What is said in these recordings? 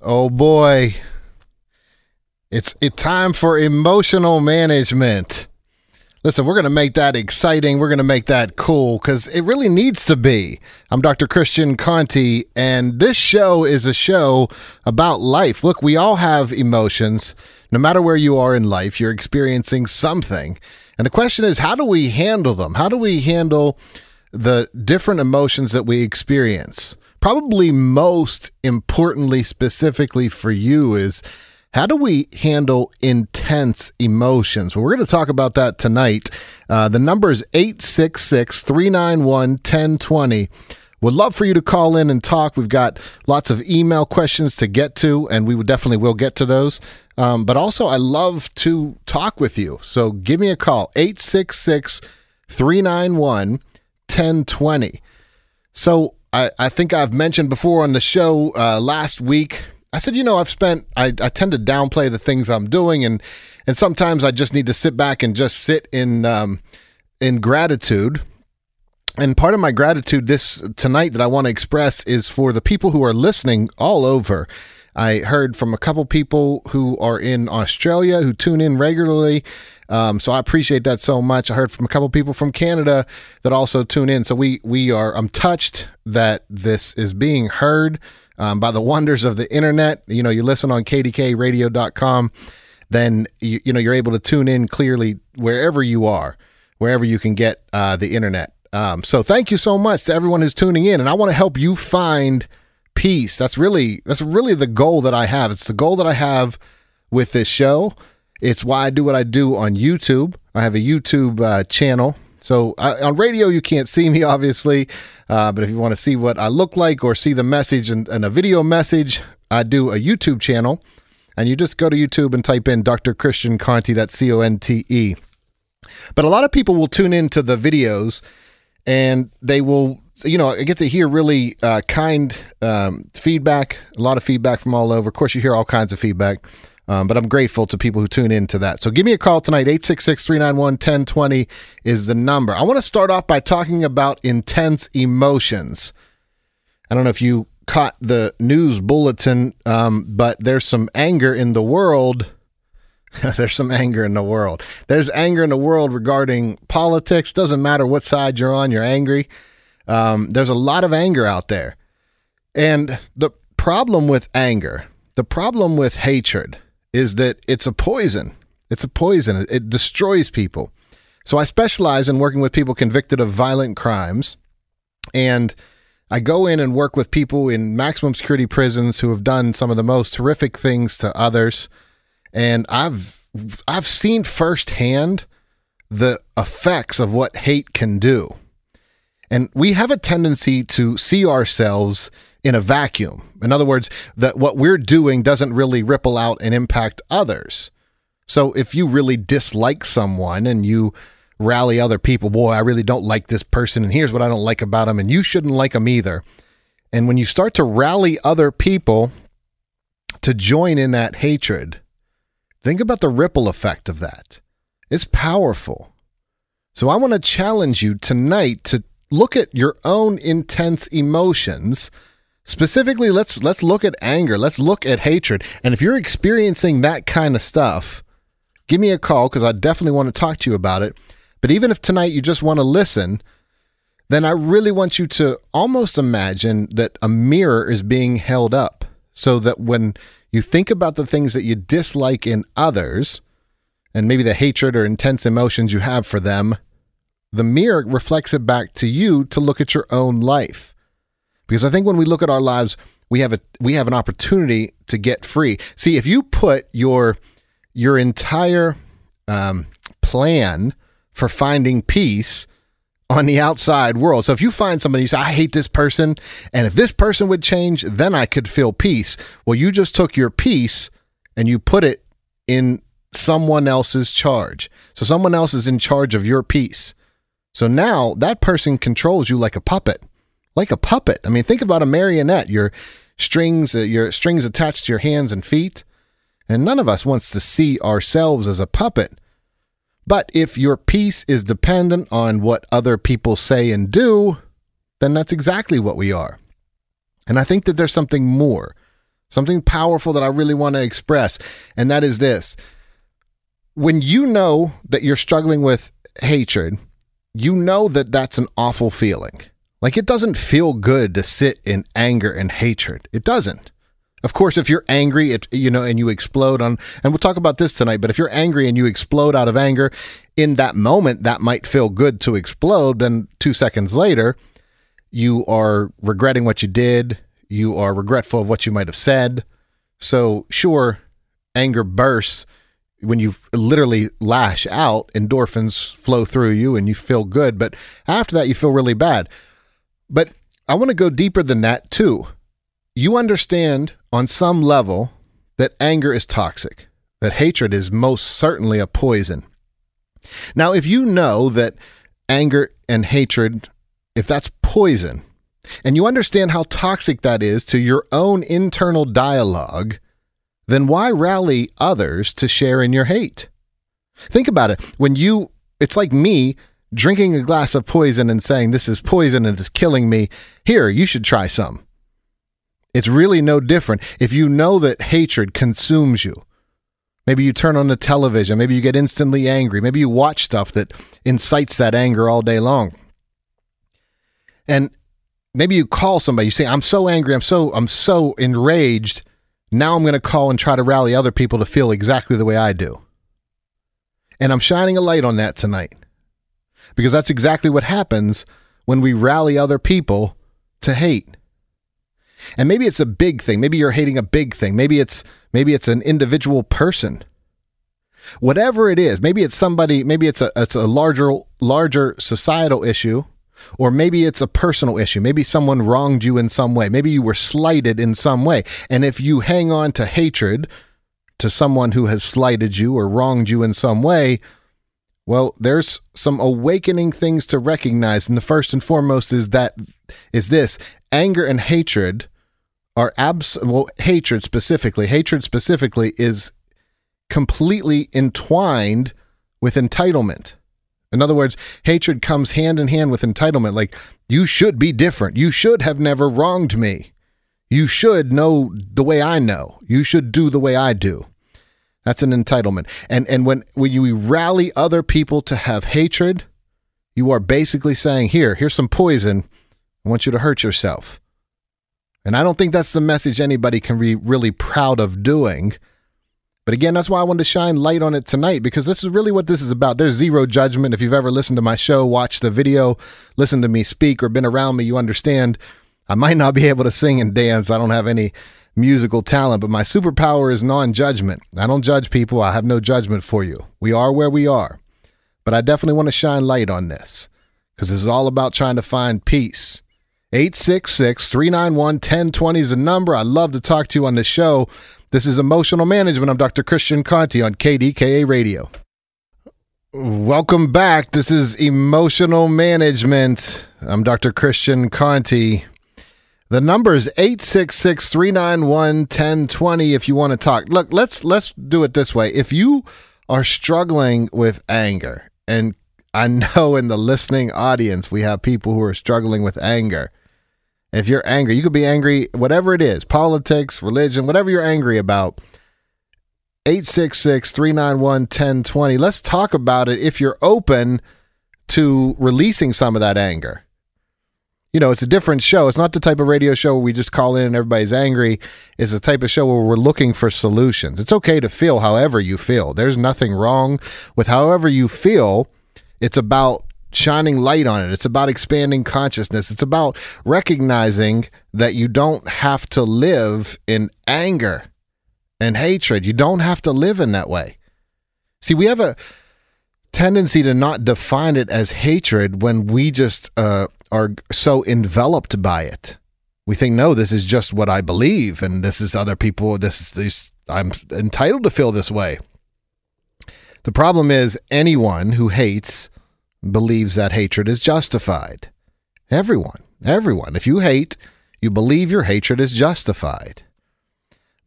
Oh boy. It's it time for emotional management. Listen, we're going to make that exciting. We're going to make that cool because it really needs to be. I'm Dr. Christian Conte, and this show is a show about life. Look, we all have emotions. No matter where you are in life, you're experiencing something. And the question is, how do we handle them? How do we handle the different emotions that we experience? Probably most importantly, specifically for you, is how do we handle intense emotions? Well, we're going to talk about that tonight. Uh, the number is 866 391 1020. Would love for you to call in and talk. We've got lots of email questions to get to, and we definitely will get to those. Um, but also, I love to talk with you. So give me a call, 866 391 1020. So I, I think I've mentioned before on the show uh, last week I said, you know, I've spent, I, I tend to downplay the things I'm doing, and and sometimes I just need to sit back and just sit in um, in gratitude. And part of my gratitude this tonight that I want to express is for the people who are listening all over. I heard from a couple people who are in Australia who tune in regularly. Um, so I appreciate that so much. I heard from a couple people from Canada that also tune in. So we we are I'm touched that this is being heard um, by the wonders of the internet. You know, you listen on kdkaradio.com, then you, you know you're able to tune in clearly wherever you are, wherever you can get uh, the internet. Um, so thank you so much to everyone who's tuning in, and I want to help you find peace. That's really that's really the goal that I have. It's the goal that I have with this show. It's why I do what I do on YouTube. I have a YouTube uh, channel. So I, on radio, you can't see me, obviously. Uh, but if you want to see what I look like or see the message and, and a video message, I do a YouTube channel. And you just go to YouTube and type in Dr. Christian Conte, that's C O N T E. But a lot of people will tune into the videos and they will, you know, I get to hear really uh, kind um, feedback, a lot of feedback from all over. Of course, you hear all kinds of feedback. Um, but I'm grateful to people who tune into that. So give me a call tonight. 866 391 1020 is the number. I want to start off by talking about intense emotions. I don't know if you caught the news bulletin, um, but there's some anger in the world. there's some anger in the world. There's anger in the world regarding politics. Doesn't matter what side you're on, you're angry. Um, there's a lot of anger out there. And the problem with anger, the problem with hatred, is that it's a poison. It's a poison. It destroys people. So I specialize in working with people convicted of violent crimes. And I go in and work with people in maximum security prisons who have done some of the most horrific things to others. And I've I've seen firsthand the effects of what hate can do. And we have a tendency to see ourselves in a vacuum. In other words, that what we're doing doesn't really ripple out and impact others. So if you really dislike someone and you rally other people, boy, I really don't like this person, and here's what I don't like about them, and you shouldn't like them either. And when you start to rally other people to join in that hatred, think about the ripple effect of that. It's powerful. So I want to challenge you tonight to look at your own intense emotions Specifically, let's let's look at anger. Let's look at hatred. And if you're experiencing that kind of stuff, give me a call because I definitely want to talk to you about it. But even if tonight you just want to listen, then I really want you to almost imagine that a mirror is being held up so that when you think about the things that you dislike in others and maybe the hatred or intense emotions you have for them, the mirror reflects it back to you to look at your own life because I think when we look at our lives, we have a we have an opportunity to get free. See, if you put your your entire um, plan for finding peace on the outside world. So if you find somebody, you say, I hate this person, and if this person would change, then I could feel peace. Well, you just took your peace and you put it in someone else's charge. So someone else is in charge of your peace. So now that person controls you like a puppet like a puppet. I mean, think about a marionette. Your strings, uh, your strings attached to your hands and feet. And none of us wants to see ourselves as a puppet. But if your peace is dependent on what other people say and do, then that's exactly what we are. And I think that there's something more. something powerful that I really want to express, and that is this. When you know that you're struggling with hatred, you know that that's an awful feeling. Like it doesn't feel good to sit in anger and hatred. It doesn't. Of course, if you're angry, it, you know, and you explode on, and we'll talk about this tonight, but if you're angry and you explode out of anger in that moment, that might feel good to explode. Then two seconds later, you are regretting what you did. You are regretful of what you might have said. So, sure, anger bursts when you literally lash out, endorphins flow through you and you feel good. But after that, you feel really bad. But I want to go deeper than that too. You understand on some level that anger is toxic, that hatred is most certainly a poison. Now, if you know that anger and hatred, if that's poison, and you understand how toxic that is to your own internal dialogue, then why rally others to share in your hate? Think about it. When you, it's like me drinking a glass of poison and saying, This is poison and it's killing me. Here, you should try some. It's really no different. If you know that hatred consumes you, maybe you turn on the television, maybe you get instantly angry, maybe you watch stuff that incites that anger all day long. And maybe you call somebody, you say, I'm so angry, I'm so I'm so enraged. Now I'm going to call and try to rally other people to feel exactly the way I do. And I'm shining a light on that tonight because that's exactly what happens when we rally other people to hate. And maybe it's a big thing. Maybe you're hating a big thing. Maybe it's maybe it's an individual person. Whatever it is, maybe it's somebody, maybe it's a it's a larger larger societal issue or maybe it's a personal issue. Maybe someone wronged you in some way. Maybe you were slighted in some way. And if you hang on to hatred to someone who has slighted you or wronged you in some way, well, there's some awakening things to recognize. And the first and foremost is that is this anger and hatred are abs well, hatred specifically, hatred specifically is completely entwined with entitlement. In other words, hatred comes hand in hand with entitlement. Like, you should be different. You should have never wronged me. You should know the way I know. You should do the way I do. That's an entitlement. And and when when you rally other people to have hatred, you are basically saying, "Here, here's some poison. I want you to hurt yourself." And I don't think that's the message anybody can be really proud of doing. But again, that's why I wanted to shine light on it tonight because this is really what this is about. There's zero judgment. If you've ever listened to my show, watched the video, listened to me speak, or been around me, you understand I might not be able to sing and dance. I don't have any musical talent, but my superpower is non judgment. I don't judge people. I have no judgment for you. We are where we are. But I definitely want to shine light on this because this is all about trying to find peace. 866 391 1020 is the number. I'd love to talk to you on the show. This is Emotional Management. I'm Dr. Christian Conte on KDKA Radio. Welcome back. This is Emotional Management. I'm Dr. Christian Conte. The number is 866-391-1020 if you want to talk. Look, let's let's do it this way. If you are struggling with anger, and I know in the listening audience we have people who are struggling with anger. If you're angry, you could be angry, whatever it is politics, religion, whatever you're angry about. 866 391 1020. Let's talk about it if you're open to releasing some of that anger. You know, it's a different show. It's not the type of radio show where we just call in and everybody's angry. It's the type of show where we're looking for solutions. It's okay to feel however you feel. There's nothing wrong with however you feel. It's about shining light on it. It's about expanding consciousness. It's about recognizing that you don't have to live in anger and hatred. You don't have to live in that way. See, we have a tendency to not define it as hatred when we just uh, are so enveloped by it. We think, no, this is just what I believe, and this is other people. This is this. I'm entitled to feel this way. The problem is anyone who hates believes that hatred is justified. Everyone, everyone. If you hate, you believe your hatred is justified.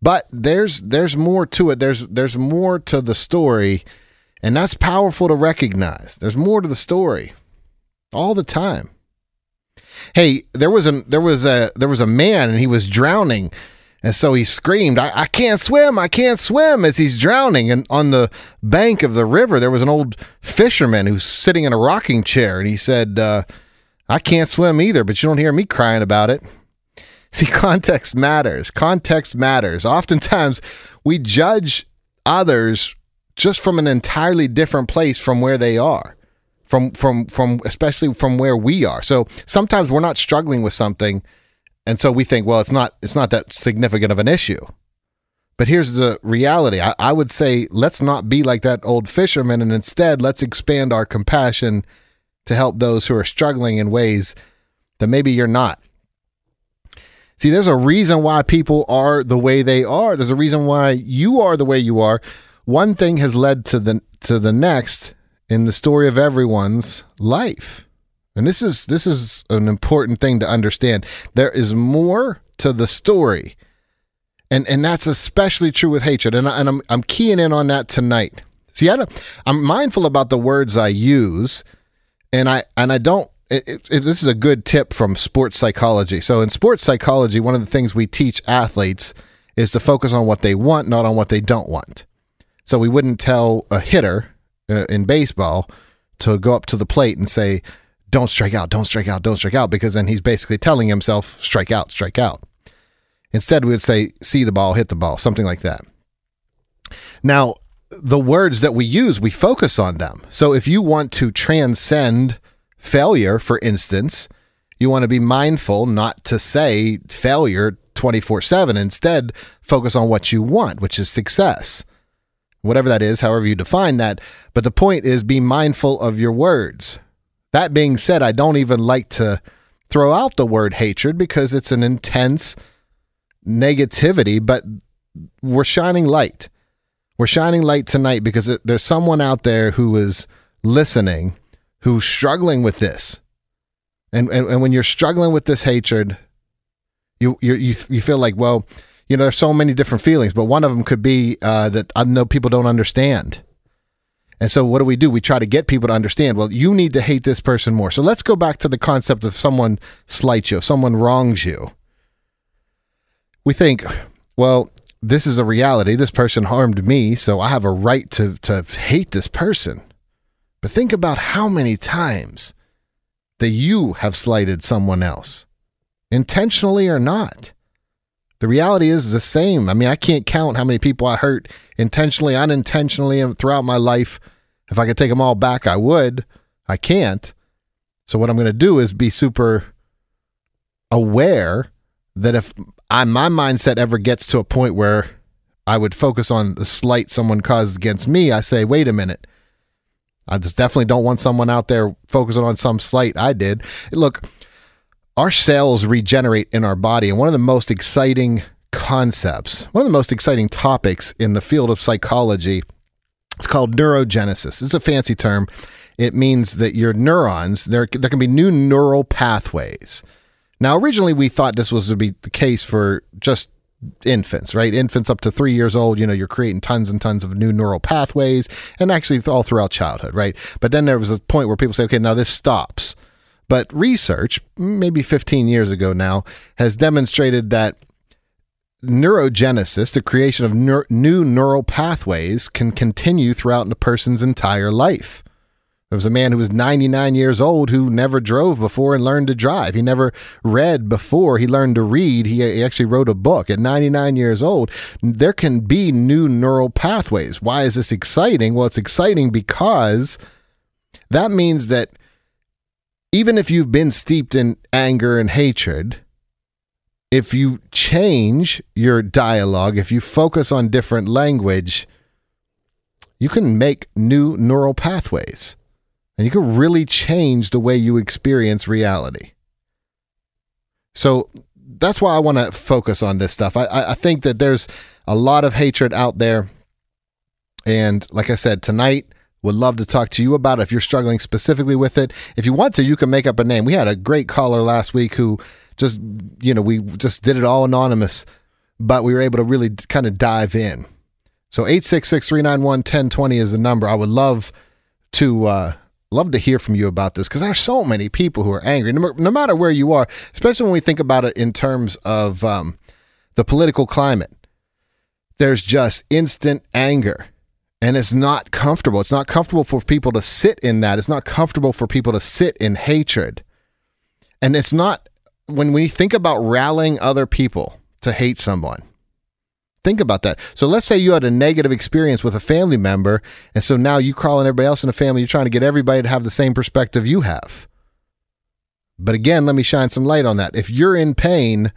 But there's there's more to it. There's there's more to the story, and that's powerful to recognize. There's more to the story all the time. Hey, there was a there was a there was a man and he was drowning And so he screamed, I, I can't swim, I can't swim as he's drowning. And on the bank of the river, there was an old fisherman who's sitting in a rocking chair. And he said, uh, I can't swim either, but you don't hear me crying about it. See, context matters. Context matters. Oftentimes, we judge others just from an entirely different place from where they are from from from especially from where we are so sometimes we're not struggling with something and so we think well it's not it's not that significant of an issue but here's the reality I, I would say let's not be like that old fisherman and instead let's expand our compassion to help those who are struggling in ways that maybe you're not See, there's a reason why people are the way they are. There's a reason why you are the way you are. One thing has led to the to the next in the story of everyone's life. And this is this is an important thing to understand. There is more to the story. And and that's especially true with hatred. And, I, and I'm I'm keying in on that tonight. See, I I'm mindful about the words I use, and I and I don't it, it, this is a good tip from sports psychology. So, in sports psychology, one of the things we teach athletes is to focus on what they want, not on what they don't want. So, we wouldn't tell a hitter uh, in baseball to go up to the plate and say, don't strike out, don't strike out, don't strike out, because then he's basically telling himself, strike out, strike out. Instead, we would say, see the ball, hit the ball, something like that. Now, the words that we use, we focus on them. So if you want to transcend failure, for instance, you want to be mindful not to say failure 24 7. Instead, focus on what you want, which is success. Whatever that is, however you define that. But the point is be mindful of your words. That being said, I don't even like to throw out the word hatred because it's an intense negativity, but we're shining light. We're shining light tonight because there's someone out there who is listening who's struggling with this. And, and, and when you're struggling with this hatred, you, you, you, you feel like, well, you know, there's so many different feelings, but one of them could be uh, that I know people don't understand. And so what do we do? We try to get people to understand, well, you need to hate this person more. So let's go back to the concept of someone slights you, if someone wrongs you. We think, well, this is a reality. This person harmed me, so I have a right to, to hate this person. But think about how many times that you have slighted someone else, intentionally or not. The reality is the same. I mean, I can't count how many people I hurt intentionally, unintentionally, and throughout my life. If I could take them all back, I would. I can't. So, what I'm going to do is be super aware that if I, my mindset ever gets to a point where I would focus on the slight someone caused against me, I say, wait a minute. I just definitely don't want someone out there focusing on some slight I did. Look, our cells regenerate in our body, and one of the most exciting concepts, one of the most exciting topics in the field of psychology, it's called neurogenesis. It's a fancy term. It means that your neurons, there, there can be new neural pathways. Now, originally, we thought this was to be the case for just infants, right? Infants up to three years old, you know, you're creating tons and tons of new neural pathways, and actually all throughout childhood, right? But then there was a point where people say, okay, now this stops. But research, maybe 15 years ago now, has demonstrated that neurogenesis, the creation of neur- new neural pathways, can continue throughout a person's entire life. There was a man who was 99 years old who never drove before and learned to drive. He never read before he learned to read. He actually wrote a book at 99 years old. There can be new neural pathways. Why is this exciting? Well, it's exciting because that means that even if you've been steeped in anger and hatred, if you change your dialogue, if you focus on different language, you can make new neural pathways and you can really change the way you experience reality. So that's why I want to focus on this stuff. I, I think that there's a lot of hatred out there. And like I said, tonight, would love to talk to you about it if you're struggling specifically with it. If you want to, you can make up a name. We had a great caller last week who just, you know, we just did it all anonymous, but we were able to really kind of dive in. So 866 391 1020 is the number. I would love to uh, love to hear from you about this because there's so many people who are angry, no, no, matter where you are, especially when we think about it in terms of um, the political climate. There's just instant anger. And it's not comfortable. It's not comfortable for people to sit in that. It's not comfortable for people to sit in hatred. And it's not, when we think about rallying other people to hate someone, think about that. So let's say you had a negative experience with a family member. And so now you call in everybody else in the family, you're trying to get everybody to have the same perspective you have. But again, let me shine some light on that. If you're in pain,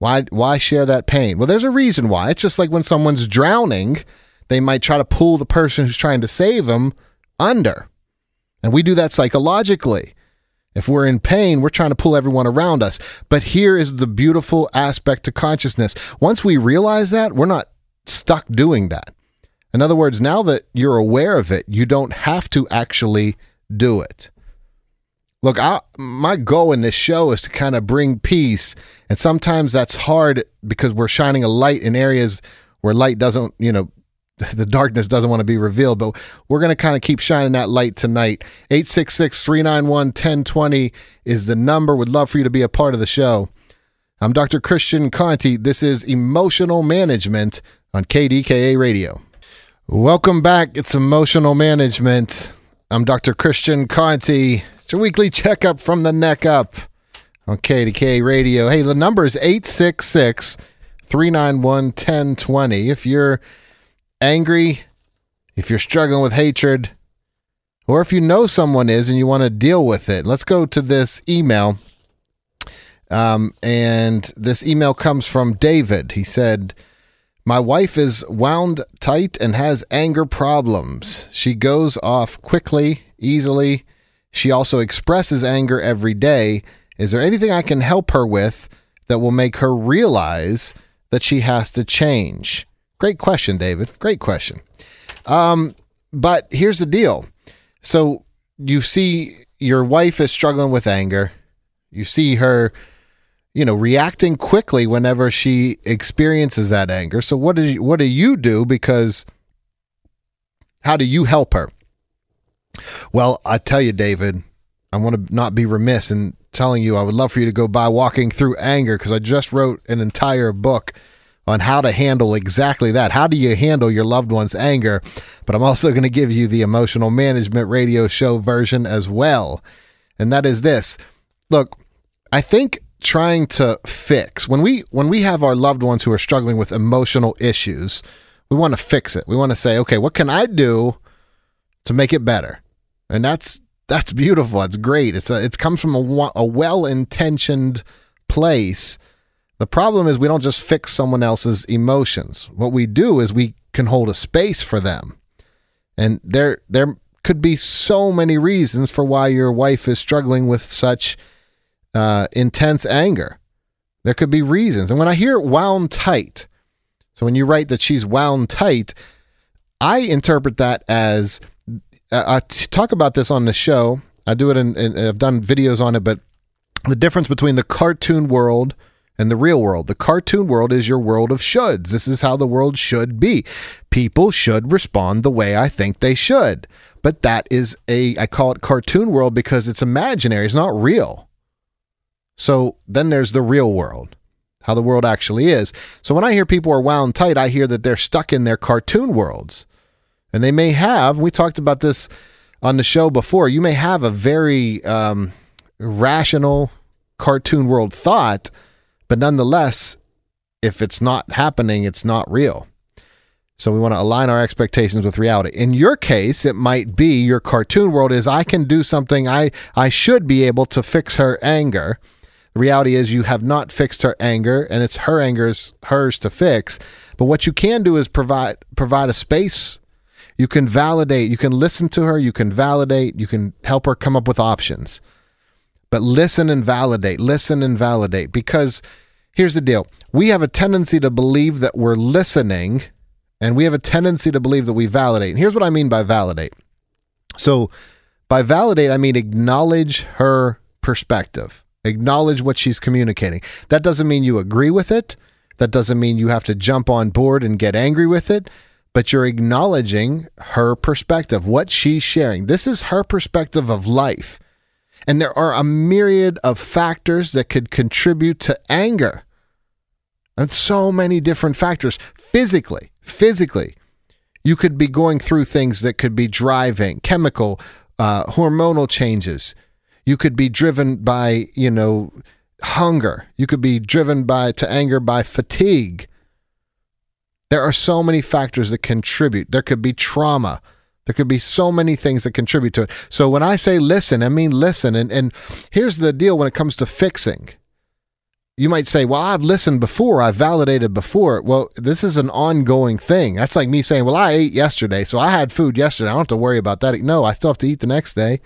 why why share that pain? Well, there's a reason why. It's just like when someone's drowning, they might try to pull the person who's trying to save them under. And we do that psychologically. If we're in pain, we're trying to pull everyone around us. But here is the beautiful aspect to consciousness. Once we realize that, we're not stuck doing that. In other words, now that you're aware of it, you don't have to actually do it. Look, I, my goal in this show is to kind of bring peace, and sometimes that's hard because we're shining a light in areas where light doesn't, you know, the darkness doesn't want to be revealed. But we're going to kind of keep shining that light tonight. 866 391 1020 is the number. Would love for you to be a part of the show. I'm Dr. Christian Conte. This is Emotional Management on KDKA Radio. Welcome back. It's Emotional Management. I'm Dr. Christian Conte. It's your weekly checkup from the neck up on KDKA Radio. Hey, the number is 866 391 1020. If you're angry, if you're struggling with hatred, or if you know someone is and you want to deal with it, let's go to this email. Um, and this email comes from David. He said, My wife is wound tight and has anger problems. She goes off quickly, easily she also expresses anger every day. Is there anything I can help her with that will make her realize that she has to change? Great question, David. Great question. Um, but here's the deal. So you see your wife is struggling with anger. You see her, you know, reacting quickly whenever she experiences that anger. So what do you, what do you do? Because how do you help her? Well, I tell you, David, I want to not be remiss in telling you I would love for you to go by Walking Through Anger because I just wrote an entire book on how to handle exactly that. How do you handle your loved one's anger? But I'm also going to give you the emotional management radio show version as well. And that is this. Look, I think trying to fix when we when we have our loved ones who are struggling with emotional issues, we want to fix it. We want to say, "Okay, what can I do to make it better?" and that's that's beautiful. It's great. It's a, it comes from a, a well intentioned place. The problem is we don't just fix someone else's emotions. What we do is we can hold a space for them, and there there could be so many reasons for why your wife is struggling with such uh, intense anger. There could be reasons, and when I hear wound tight, so when you write that she's wound tight, I interpret that as I talk about this on the show. I do it in, I've done videos on it, but the difference between the cartoon world and the real world. The cartoon world is your world of shoulds. This is how the world should be. People should respond the way I think they should. But that is a, I call it cartoon world because it's imaginary, it's not real. So then there's the real world, how the world actually is. So when I hear people are wound tight, I hear that they're stuck in their cartoon worlds. And they may have, we talked about this on the show before, you may have a very um, rational cartoon world thought, but nonetheless, if it's not happening, it's not real. So we want to align our expectations with reality. In your case, it might be your cartoon world is I can do something I I should be able to fix her anger. The reality is you have not fixed her anger and it's her anger is hers to fix. But what you can do is provide provide a space you can validate, you can listen to her, you can validate, you can help her come up with options. But listen and validate, listen and validate because here's the deal. We have a tendency to believe that we're listening and we have a tendency to believe that we validate. And here's what I mean by validate. So, by validate, I mean acknowledge her perspective, acknowledge what she's communicating. That doesn't mean you agree with it. That doesn't mean you have to jump on board and get angry with it but you're acknowledging her perspective, what she's sharing. This is her perspective of life. And there are a myriad of factors that could contribute to anger. And so many different factors. Physically, physically, you could be going through things that could be driving chemical, uh, hormonal changes. You could be driven by, you know, hunger. You could be driven by to anger by fatigue. There are so many factors that contribute. There could be trauma. There could be so many things that contribute to it. So when I say listen, I mean listen. And and here's the deal when it comes to fixing. You might say, "Well, I've listened before. I've validated before." Well, this is an ongoing thing. That's like me saying, "Well, I ate yesterday, so I had food yesterday. I don't have to worry about that." No, I still have to eat the next day.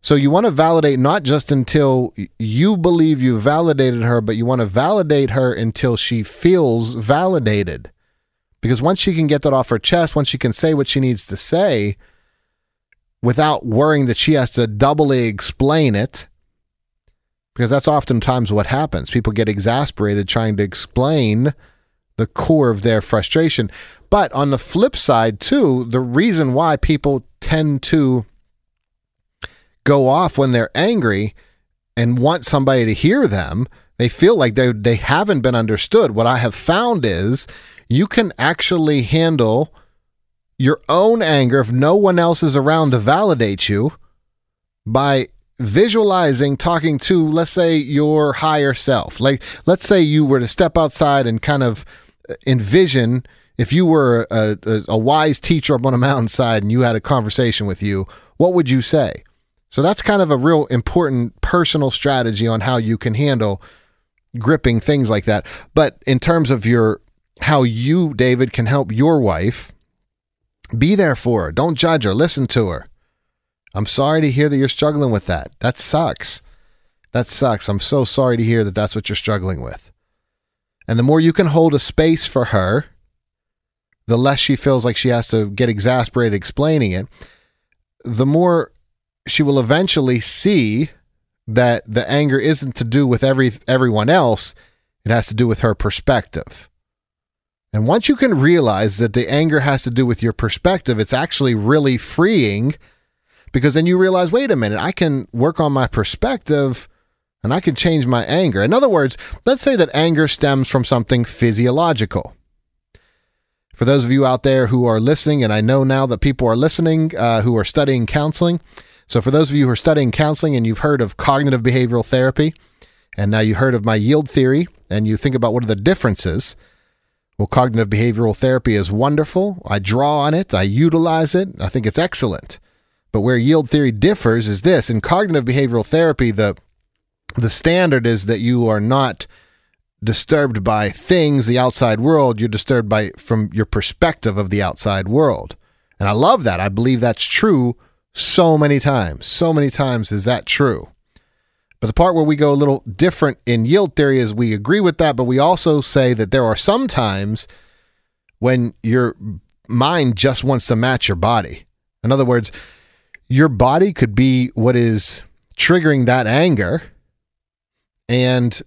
So you want to validate not just until you believe you validated her, but you want to validate her until she feels validated. Because once she can get that off her chest, once she can say what she needs to say without worrying that she has to doubly explain it, because that's oftentimes what happens. People get exasperated trying to explain the core of their frustration. But on the flip side, too, the reason why people tend to go off when they're angry and want somebody to hear them, they feel like they they haven't been understood. What I have found is you can actually handle your own anger if no one else is around to validate you by visualizing talking to let's say your higher self. Like let's say you were to step outside and kind of uh, envision if you were a, a, a, wise teacher up on a mountainside and you had a conversation with you what would you say? So that's kind of a real important personal strategy on how you can handle gripping things like that. But in terms of your how you, David, can help your wife. Be there for her. Don't judge her. Listen to her. I'm sorry to hear that you're struggling with that. That sucks. That sucks. I'm so sorry to hear that that's what you're struggling with. And the more you can hold a space for her, the less she feels like she has to get exasperated explaining it, the more she will eventually see that the anger isn't to do with every everyone else, it has to do with her perspective. And once you can realize that the anger has to do with your perspective, it's actually really freeing because then you realize wait a minute, I can work on my perspective and I can change my anger. In other words, let's say that anger stems from something physiological. For those of you out there who are listening, and I know now that people are listening uh, who are studying counseling. So, for those of you who are studying counseling and you've heard of cognitive behavioral therapy, and now you heard of my yield theory, and you think about what are the differences, well, cognitive behavioral therapy is wonderful. I draw on it, I utilize it. I think it's excellent. But where yield theory differs is this in cognitive behavioral therapy, the the standard is that you are not disturbed by things, the outside world, you're disturbed by from your perspective of the outside world. And I love that. I believe that's true so many times. So many times is that true. But the part where we go a little different in yield theory is we agree with that, but we also say that there are some times when your mind just wants to match your body. In other words, your body could be what is triggering that anger, and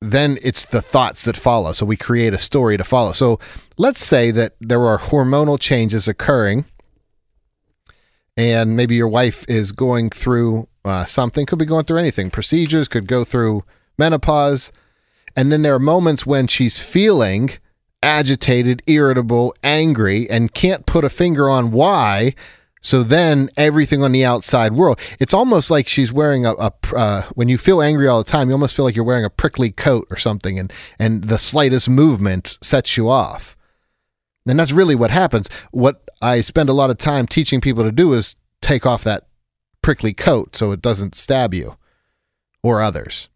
then it's the thoughts that follow. So we create a story to follow. So let's say that there are hormonal changes occurring, and maybe your wife is going through uh, something, could be going through anything. Procedures could go through menopause. And then there are moments when she's feeling agitated, irritable, angry, and can't put a finger on why. So then everything on the outside world, it's almost like she's wearing a, a uh, when you feel angry all the time, you almost feel like you're wearing a prickly coat or something, and and the slightest movement sets you off. And that's really what happens. What I spend a lot of time teaching people to do is take off that prickly coat so it doesn't stab you or others.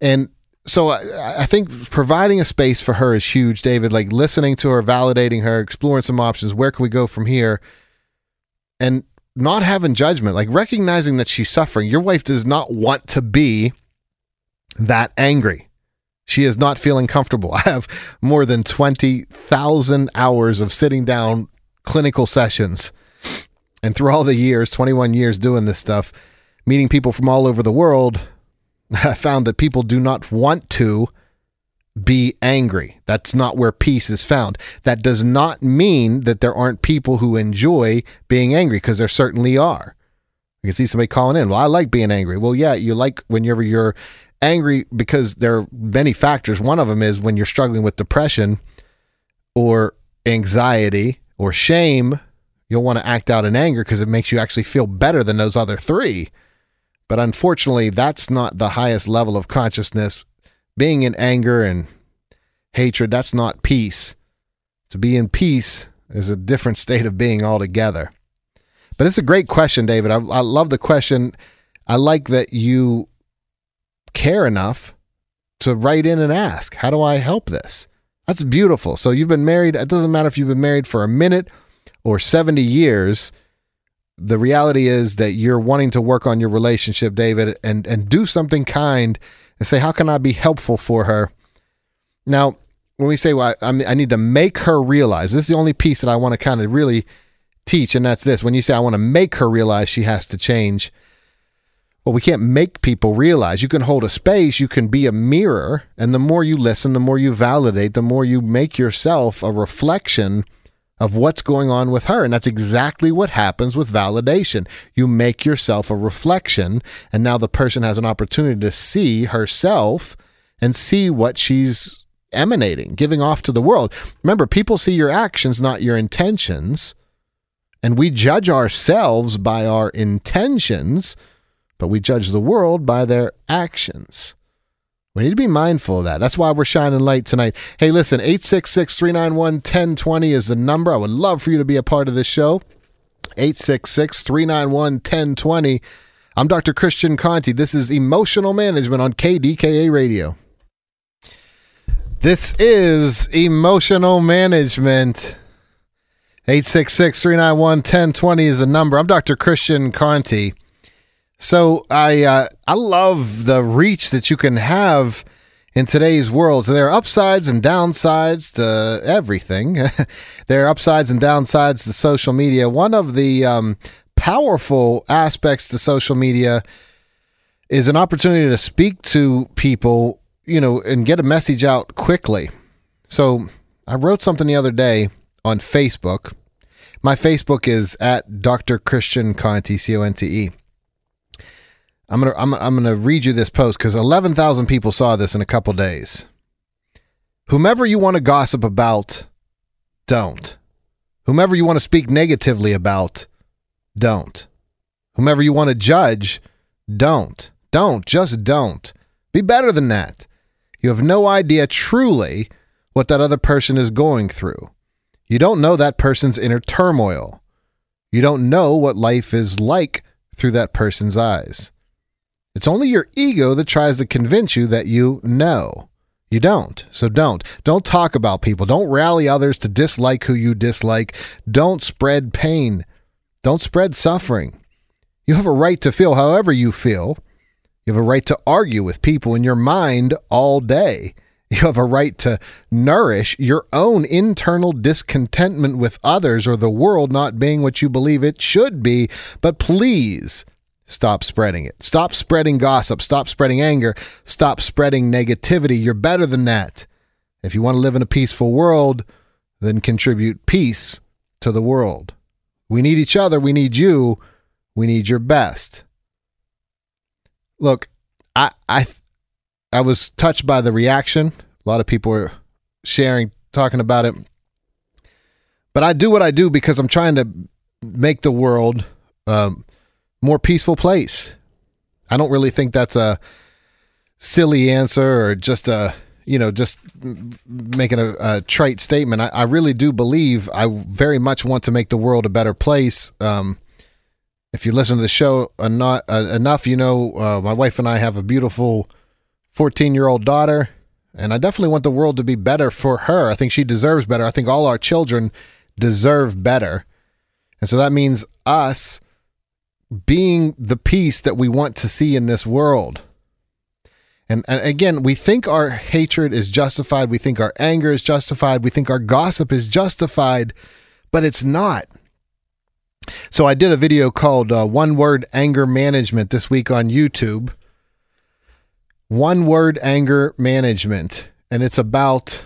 And so I, I, think providing a space for her is huge, David. Like listening to her, validating her, exploring some options. Where can we go from here? And not having judgment, like recognizing that she's suffering. Your wife does not want to be that angry. She is not feeling comfortable. I have more than 20,000 hours of sitting down clinical sessions and through all the years, 21 years doing this stuff, meeting people from all over the world, I found that people do not want to be angry. That's not where peace is found. That does not mean that there aren't people who enjoy being angry, because there certainly are. You can see somebody calling in. Well, I like being angry. Well, yeah, you like whenever you're angry because there are many factors. One of them is when you're struggling with depression or anxiety or shame, you'll want to act out in anger because it makes you actually feel better than those other three. But unfortunately, that's not the highest level of consciousness. Being in anger and hatred, that's not peace. To be in peace is a different state of being altogether. But it's a great question, David. I, I love the question. I like that you care enough to write in and ask, How do I help this? That's beautiful. So you've been married. It doesn't matter if you've been married for a minute or 70 years. The reality is that you're wanting to work on your relationship, David, and, and do something kind and say, How can I be helpful for her? Now, when we say, Well, I, I need to make her realize, this is the only piece that I want to kind of really teach, and that's this. When you say, I want to make her realize she has to change, well, we can't make people realize. You can hold a space, you can be a mirror, and the more you listen, the more you validate, the more you make yourself a reflection of what's going on with her. And that's exactly what happens with validation. You make yourself a reflection, and now the person has an opportunity to see herself and see what she's emanating, giving off to the world. Remember, people see your actions, not your intentions. And we judge ourselves by our intentions but we judge the world by their actions. We need to be mindful of that. That's why we're shining light tonight. Hey, listen, 866 391 1020 is the number. I would love for you to be a part of this show. 866 391 1020. I'm Dr. Christian Conte. This is Emotional Management on KDKA Radio. This is Emotional Management. 866 391 1020 is the number. I'm Dr. Christian Conte. So I uh, I love the reach that you can have in today's world. So there are upsides and downsides to everything. there are upsides and downsides to social media. One of the um, powerful aspects to social media is an opportunity to speak to people, you know, and get a message out quickly. So I wrote something the other day on Facebook. My Facebook is at Dr. Christian Conte, C O N T E. I'm gonna I'm, I'm gonna read you this post because 11,000 people saw this in a couple days. Whomever you want to gossip about, don't. Whomever you want to speak negatively about, don't. Whomever you want to judge, don't. Don't. Just don't. Be better than that. You have no idea truly what that other person is going through. You don't know that person's inner turmoil. You don't know what life is like through that person's eyes. It's only your ego that tries to convince you that you know. You don't. So don't. Don't talk about people. Don't rally others to dislike who you dislike. Don't spread pain. Don't spread suffering. You have a right to feel however you feel. You have a right to argue with people in your mind all day. You have a right to nourish your own internal discontentment with others or the world not being what you believe it should be. But please Stop spreading it. Stop spreading gossip. Stop spreading anger. Stop spreading negativity. You're better than that. If you want to live in a peaceful world, then contribute peace to the world. We need each other. We need you. We need your best. Look, I I I was touched by the reaction. A lot of people were sharing, talking about it. But I do what I do because I'm trying to make the world um, more peaceful place. I don't really think that's a silly answer or just a you know just making a, a trite statement. I, I, really do believe I very much want to make the world a better place. Um, if you listen to the show enough, enough you know uh, my wife and I have a beautiful 14 year old daughter, and I definitely want the world to be better for her. I think she deserves better. I think all our children deserve better, and so that means us being the peace that we want to see in this world. And, and, again, we think our hatred is justified. We think our anger is justified. We think our gossip is justified, but it's not. So I did a video called uh, One Word Anger Management this week on YouTube. One Word Anger Management. And it's about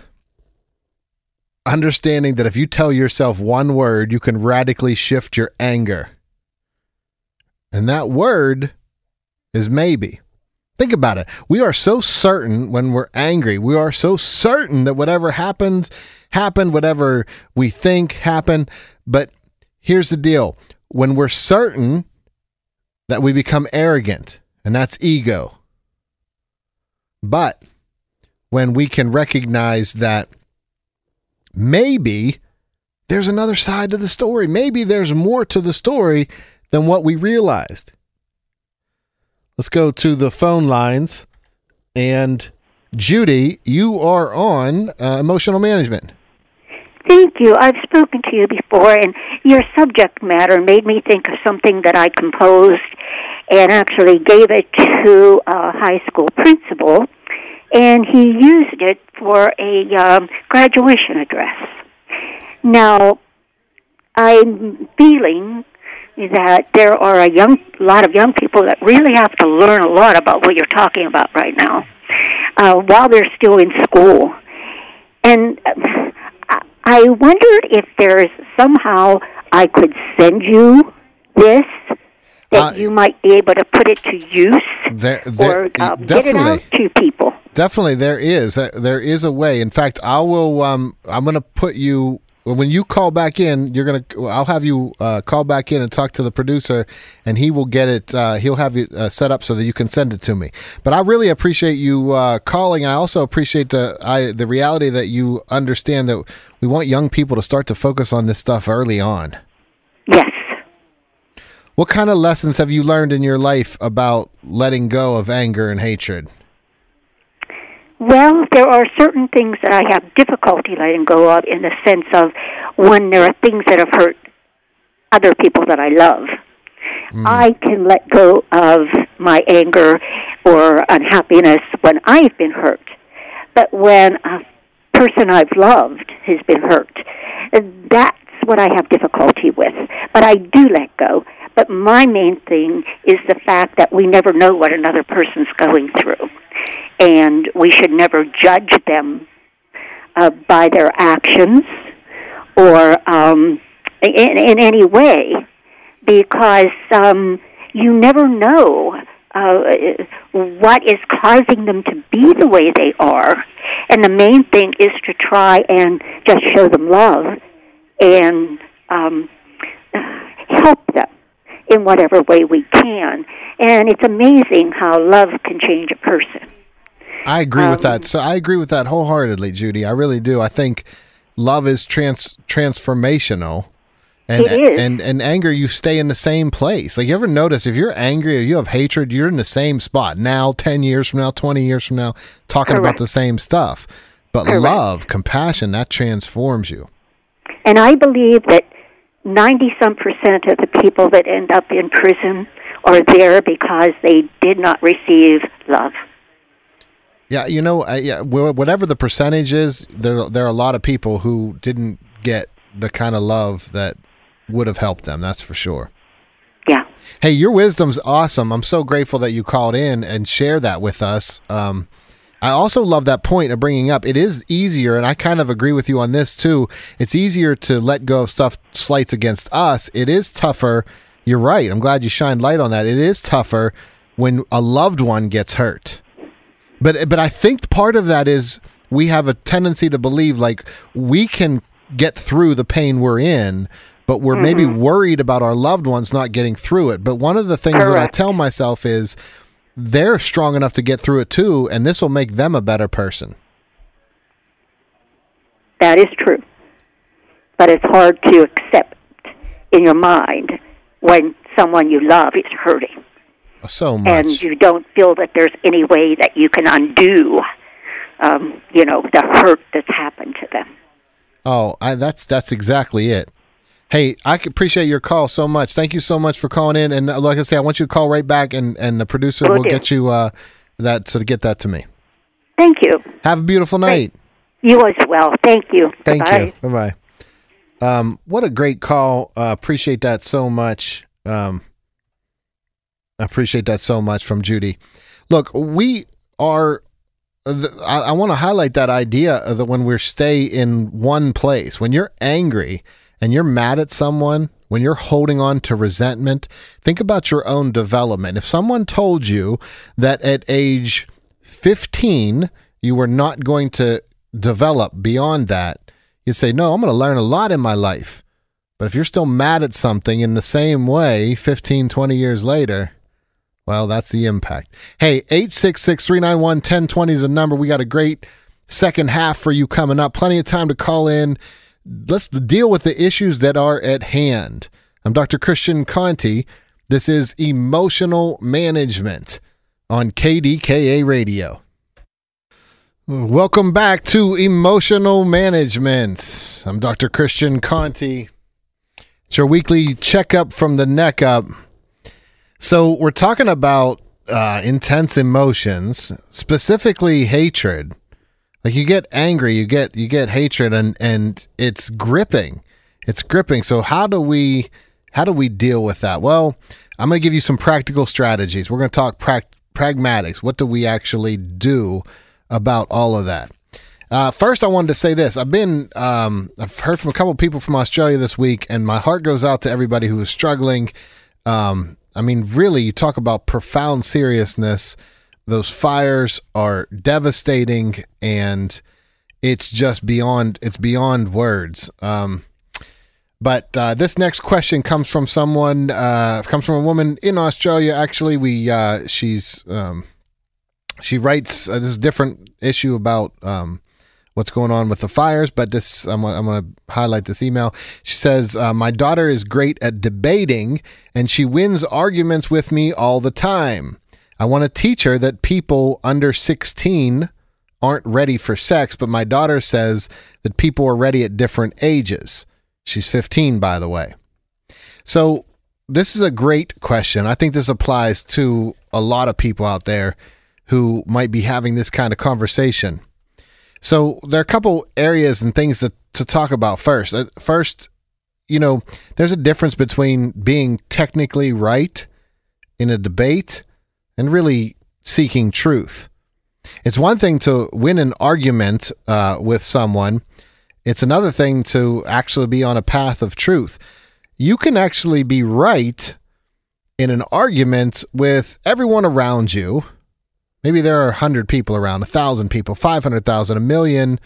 understanding that if you tell yourself one word, you can radically shift your anger. And that word is maybe. Think about it. We are so certain when we're angry. We are so certain that whatever happens, happened, whatever we think happened. But here's the deal when we're certain that we become arrogant, and that's ego. But when we can recognize that maybe there's another side to the story, maybe there's more to the story than what we realized. Let's go to the phone lines. And Judy, you are on uh, emotional management. Thank you. I've spoken to you before, and your subject matter made me think of something that I composed and actually gave it to a high school principal, and he used it for a um, graduation address. Now, I'm feeling that there are a young lot of young people that really have to learn a lot about what you're talking about right now uh, while they're still in school. And uh, I wondered if there's somehow I could send you this that uh, you might be able to put it to use there, there, or uh, get it out to people. Definitely, there is. Uh, there is a way. In fact, I will. Um, I'm going to put you when you call back in, you're gonna. I'll have you uh, call back in and talk to the producer, and he will get it. Uh, he'll have it uh, set up so that you can send it to me. But I really appreciate you uh, calling. I also appreciate the I, the reality that you understand that we want young people to start to focus on this stuff early on. Yes. What kind of lessons have you learned in your life about letting go of anger and hatred? Well, there are certain things that I have difficulty letting go of in the sense of when there are things that have hurt other people that I love. Mm. I can let go of my anger or unhappiness when I've been hurt. But when a person I've loved has been hurt, that's what I have difficulty with. But I do let go. But my main thing is the fact that we never know what another person's going through and we should never judge them uh, by their actions or um, in, in any way because um, you never know uh, what is causing them to be the way they are. And the main thing is to try and just show them love and um, help them in whatever way we can. And it's amazing how love can change a person. I agree um, with that. Um, so I agree with that wholeheartedly, Judy. I really do. I think love is trans transformational. And, and and anger, you stay in the same place. Like you ever notice if you're angry or you have hatred, you're in the same spot now, ten years from now, twenty years from now, talking Correct. about the same stuff. But Correct. love, compassion, that transforms you. And I believe that ninety some percent of the people that end up in prison are there because they did not receive love. Yeah, you know, uh, yeah, whatever the percentage is, there there are a lot of people who didn't get the kind of love that would have helped them. That's for sure. Yeah. Hey, your wisdom's awesome. I'm so grateful that you called in and shared that with us. Um, I also love that point of bringing up. It is easier, and I kind of agree with you on this too. It's easier to let go of stuff slights against us. It is tougher. You're right. I'm glad you shined light on that. It is tougher when a loved one gets hurt. But but I think part of that is we have a tendency to believe like we can get through the pain we're in, but we're mm-hmm. maybe worried about our loved ones not getting through it. But one of the things Correct. that I tell myself is they're strong enough to get through it too, and this will make them a better person. That is true. But it's hard to accept in your mind when someone you love is hurting. So much. And you don't feel that there's any way that you can undo, um, you know, the hurt that's happened to them. Oh, I, that's that's exactly it. Hey, I appreciate your call so much. Thank you so much for calling in. And uh, like I say, I want you to call right back, and, and the producer will, will get you uh, that so to get that to me. Thank you. Have a beautiful night. You as well. Thank you. Thank Bye-bye. you. Bye bye. Um, what a great call. Uh, appreciate that so much. Um, I appreciate that so much from Judy. Look, we are. I, want to highlight that idea that when we stay in one place, when you're angry and you're mad at someone, when you're holding on to resentment, think about your own development. If someone told you that at age 15 you were not going to develop beyond that, you'd say, No, I'm going to learn a lot in my life. But if you're still mad at something in the same way 15, 20 years later, well, that's the impact. Hey, 866 391 1020 is the number. We got a great second half for you coming up. Plenty of time to call in. Let's deal with the issues that are at hand. I'm Dr. Christian Conte. This is Emotional Management on KDKA Radio. Welcome back to Emotional Management. I'm Dr. Christian Conte. It's your weekly checkup from the neck up. So, we're talking about uh, intense emotions, specifically hatred. Like you get angry, you get you get hatred, and and it's gripping. It's gripping. So how do we how do we deal with that? Well, I'm going to give you some practical strategies. We're going to talk pra- pragmatics. What do we actually do about all of that? Uh, first, I wanted to say this. I've been, um, I've heard from a couple people from Australia this week, and my heart goes out to everybody who is struggling. Um, I mean, really, you talk about profound seriousness. Those fires are devastating, and it's just beyond. It's beyond words. Um, but uh, this next question comes from someone. Uh, comes from a woman in Australia. Actually, we uh, she's um, she writes uh, this different issue about um, what's going on with the fires. But this, I'm, I'm going to highlight this email. She says, uh, My daughter is great at debating and she wins arguments with me all the time. I want to teach her that people under 16 aren't ready for sex, but my daughter says that people are ready at different ages. She's 15, by the way. So, this is a great question. I think this applies to a lot of people out there who might be having this kind of conversation. So there are a couple areas and things to, to talk about first. Uh, first, you know, there's a difference between being technically right in a debate and really seeking truth. It's one thing to win an argument uh, with someone, it's another thing to actually be on a path of truth. You can actually be right in an argument with everyone around you Maybe there are 100 people around, 1,000 people, 500,000, a million.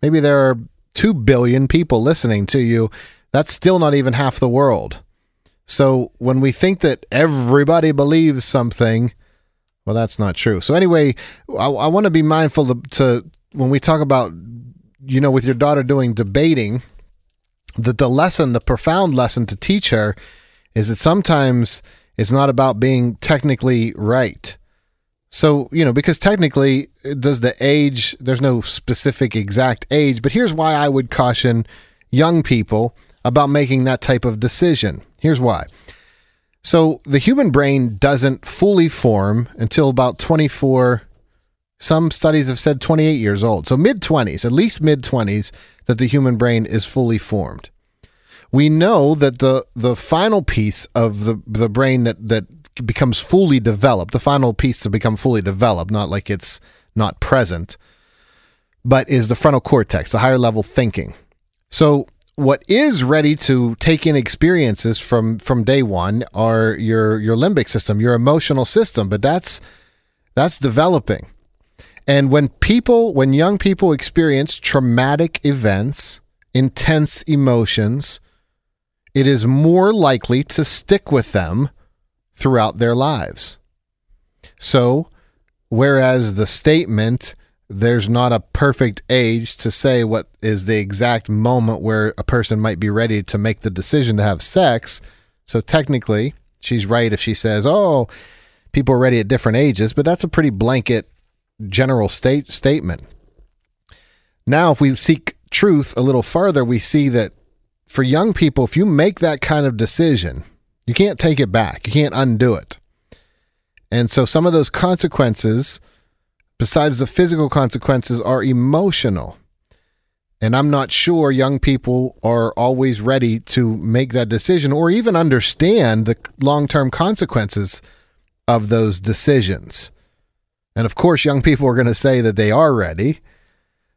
Maybe there are 2 billion people listening to you. That's still not even half the world. So when we think that everybody believes something, well, that's not true. So anyway, I, I want to be mindful to, to when we talk about, you know, with your daughter doing debating, that the lesson, the profound lesson to teach her is that sometimes it's not about being technically right. So, you know, because technically, uh, does the age, there's no specific exact age, but here's why I would caution young people about making that type of decision. Here's why. So, the human brain doesn't fully form until about 24, some studies have said 28 years old. So, mid 20s, at least mid 20s, that the human brain is fully formed. We know that the the final piece of the the brain that that becomes fully developed, the final piece to become fully developed, not like it's not present, but is the frontal cortex, the higher level thinking. So what is ready to take in experiences from from day one are your your limbic system, your emotional system, but that's that's developing. And when people when young people experience traumatic events, intense emotions, it is more likely to stick with them throughout their lives. So, whereas the statement, there's not a perfect age to say what is the exact moment where a person might be ready to make the decision to have sex. So, technically, she's right if she says, oh, people are ready at different ages, but that's a pretty blanket general state statement. Now, if we seek truth a little further, we see that for young people, if you make that kind of decision, you can't take it back. You can't undo it. And so some of those consequences, besides the physical consequences, are emotional. And I'm not sure young people are always ready to make that decision or even understand the long term consequences of those decisions. And of course, young people are going to say that they are ready.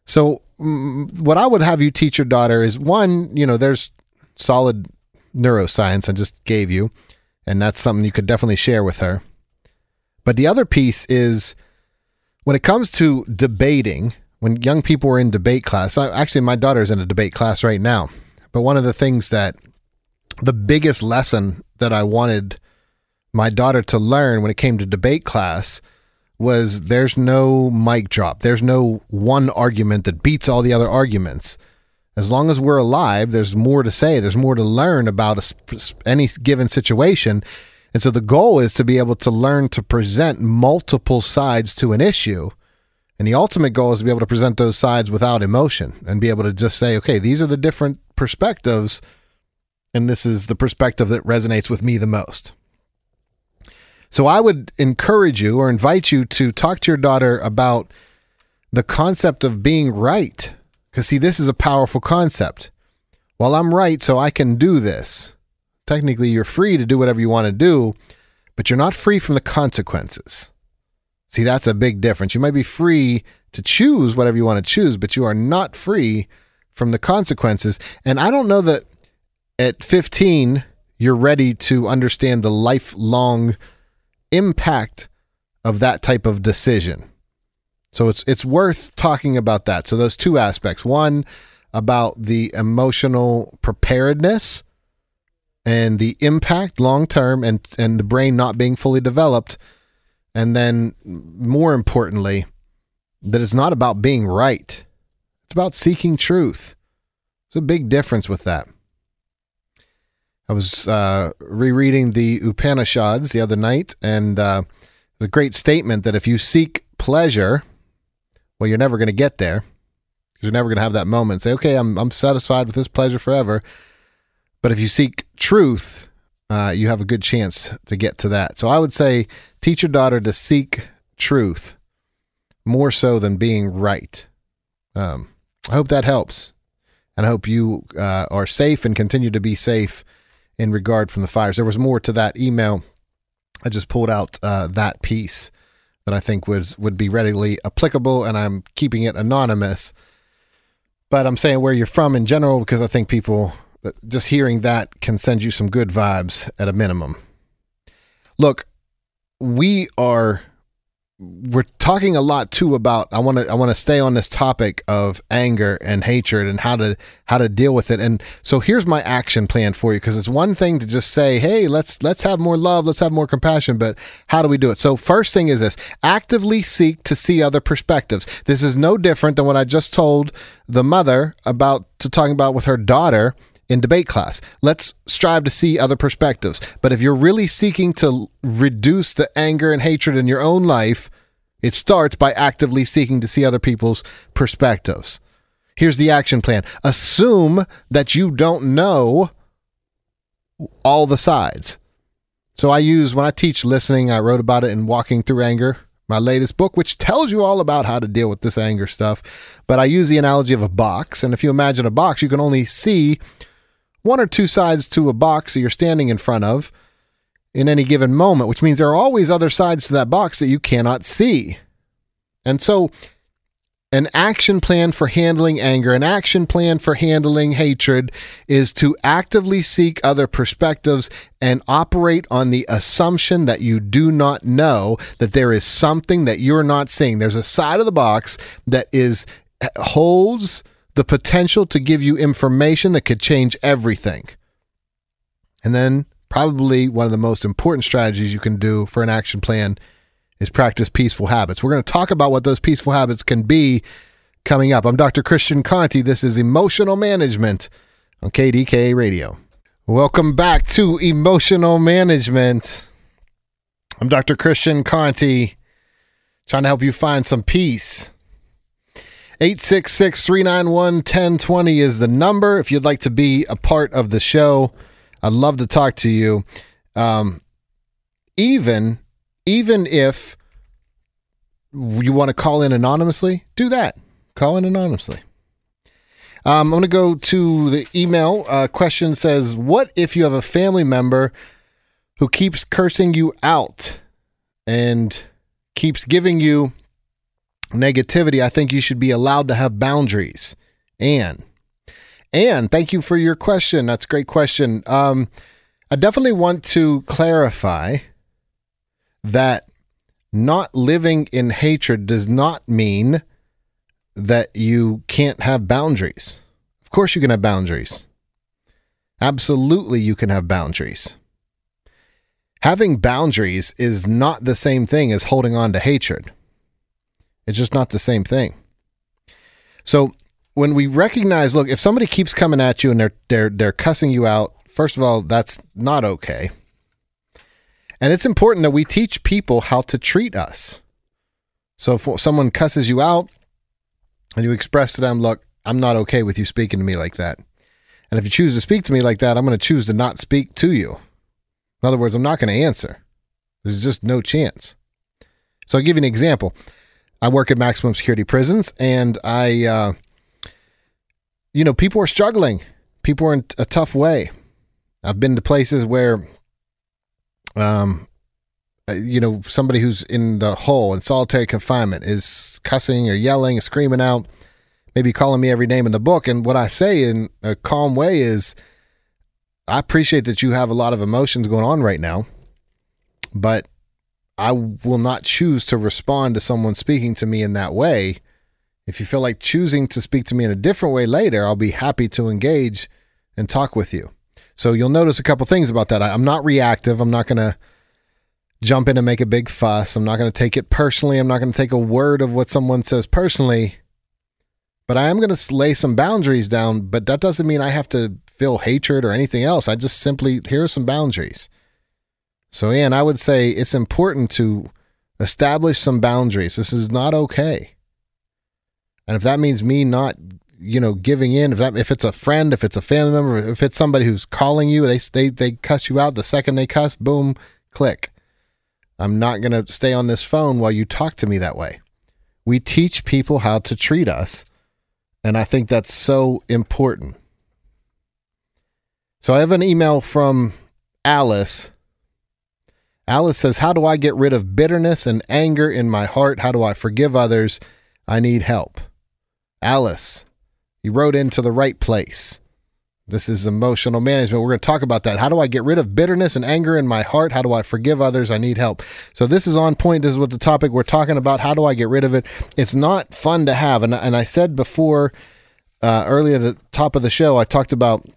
So, mm, what I would have you teach your daughter is one, you know, there's solid neuroscience I just gave you, and that's something you could definitely share with her. But the other piece is when it comes to debating, when young people are in debate class, I, actually, my daughter's in a debate class right now. But one of the things that the biggest lesson that I wanted my daughter to learn when it came to debate class was there's no mic drop. There's no one argument that beats all the other arguments. As long as we're alive, there's more to say. There's more to learn about a, any given situation. And so the goal is to be able to learn to present multiple sides to an issue. And the ultimate goal is to be able to present those sides without emotion and be able to just say, okay, these are the different perspectives. And this is the perspective that resonates with me the most. So I would encourage you or invite you to talk to your daughter about the concept of being right. Because, see, this is a powerful concept. Well, I'm right, so I can do this technically you're free to do whatever you want to do, but you're not free from the consequences. See, that's a big difference. You might be free to choose whatever you want to choose, but you are not free from the consequences. And I don't know that at 15 you're ready to understand the lifelong impact of that type of decision. So it's it's worth talking about that. So those two aspects. One about the emotional preparedness and the impact long term and and the brain not being fully developed and then more importantly that it's not about being right it's about seeking truth It's a big difference with that i was uh, rereading the upanishads the other night and uh, a great statement that if you seek pleasure well you're never going to get there because you're never going to have that moment say okay I'm, I'm satisfied with this pleasure forever but if you seek truth, uh, you have a good chance to get to that. So I would say teach your daughter to seek truth more so than being right. Um, I hope that helps. And I hope you uh, are safe and continue to be safe in regard from the fires. There was more to that email. I just pulled out uh, that piece that I think was would be readily applicable, and I'm keeping it anonymous. But I'm saying where you're from in general because I think people uh, just hearing that can send you some good vibes at a minimum. Look, we are we're talking a lot too about I want to I want to stay on this topic of anger and hatred and how to how to deal with it. And so here's my action plan for you because it's one thing to just say, "Hey, let's let's have more love, let's have more compassion," but how do we do it? So first thing is this: actively seek to see other perspectives. This is no different than what I just told the mother about to talking about with her daughter in debate class. Let's strive to see other perspectives. But if you're really seeking to reduce the anger and hatred in your own life, it starts by actively seeking to see other people's perspectives. Here's the action plan assume that you don't know all the sides. So I use, when I teach listening, I wrote about it in Walking Through Anger, my latest book, which tells you all about how to deal with this anger stuff. But I use the analogy of a box. And if you imagine a box, you can only see one or two sides to a box that you're standing in front of in any given moment, which means there are always other sides to that box that you cannot see. And so, an action plan for handling anger, an action plan for handling hatred is to actively seek other perspectives and operate on the assumption that you do not know that there is something that you're not seeing. There's a side of the box that is eh, holds the potential to give you information that could change everything. And then, probably one of the most important strategies you can do for an action plan is practice peaceful habits. We're going to talk about what those peaceful habits can be coming up. I'm Dr. Christian Conte. This is Emotional Management on KDKA Radio. Welcome back to Emotional Management. I'm Dr. Christian Conte, trying to help you find some peace 866 391 1020 is the number. If you'd like to be a part of the show, I'd love to talk to you. Um, even, even if you want to call in anonymously, do that. Call in anonymously. Um, I'm going to go to the email. Uh, question says, What if you have a family member who keeps cursing you out and keeps giving you negativity, I think you should be allowed to have boundaries. And and thank you for your question. That's a great question. Um, I definitely want to clarify that not living in hatred does not mean that you can't have boundaries. Of course, you can have boundaries. Absolutely, you can have boundaries. Having boundaries is not the same thing as holding on to hatred. It's just not the same thing. So, when we recognize, look, if somebody keeps coming at you and they're they're they're cussing you out, first of all, that's not okay. And it's important that we teach people how to treat us. So if someone cusses you out and you express to them, look, I'm not okay with you speaking to me like that. And if you choose to speak to me like that, I'm going to choose to not speak to you. In other words, I'm not going to answer. There's just no chance. So I'll give you an example. I work at maximum security prisons and I, uh, you know, people are struggling. People are in a tough way. I've been to places where, um, uh, you know, somebody who's in the hole in solitary confinement is cussing or yelling or screaming out, maybe calling me every name in the book. And what I say in a calm way is, I appreciate that you have a lot of emotions going on right now, but I will not choose to respond to someone speaking to me in that way if you feel like choosing to speak to me in a different way later, I'll be happy to engage and talk with you. So you'll notice a couple things about that. I, am not reactive. I'm not going to jump in and make a big fuss. I'm not going to take it personally. I'm not going to take a word of what someone says personally. But I am going to lay some boundaries down. But that doesn't mean I have to feel hatred or anything else. I just simply, here are some boundaries. So, Ian, I would say it's important to establish some boundaries. This is not okay. And if that means me not, you know, giving in, if that if it's a friend, if it's a family member, if it's somebody who's calling you, they they they cuss you out the second they cuss, boom, click. I'm not going to stay on this phone while you talk to me that way. We teach people how to treat us, and I think that's so important. So I have an email from Alice. Alice says, How do I get rid of bitterness and anger in my heart? How do I forgive others? I need help. Alice, you wrote into the right place. This is emotional management. We're going to talk about that. How do I get rid of bitterness and anger in my heart? How do I forgive others? I need help. So this is on point. This is what the topic we're talking about. How do I get rid of it? It's not fun to have. And, and I said before, uh, earlier at the top of the show, I talked about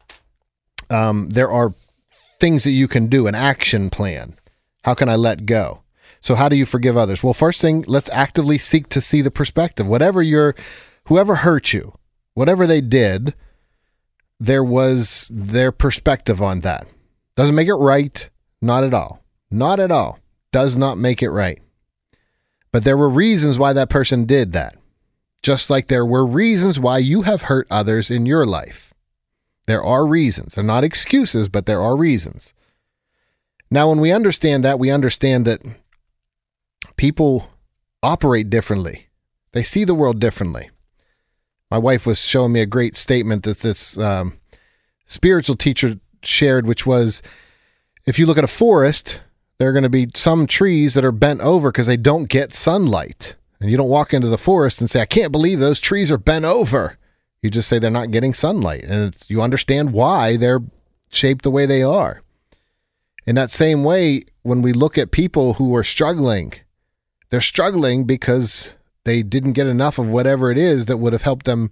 um, there are things that you can do, an action plan. How can I let go? So how do you forgive others? Well, first thing, let's actively seek to see the perspective. Whatever your whoever hurt you, whatever they did, there was their perspective on that. Doesn't make it right. Not at all. Not at all. Does not make it right. But there were reasons why that person did that. Just like there were reasons why you have hurt others in your life. There are reasons. They're not excuses, but there are reasons. Now, when we understand that, we understand that people operate differently, they see the world differently my wife was showing me a great statement that this um, spiritual teacher shared, which was if you look at a forest, there are going to be some trees that are bent over because they don't get sunlight. And you don't walk into the forest and say, I can't believe those trees are bent over. You just say they're not getting sunlight. And you understand why they're shaped the way they are. In that same way, when we look at people who are struggling, they're struggling because they didn't get enough of whatever it is that would have helped them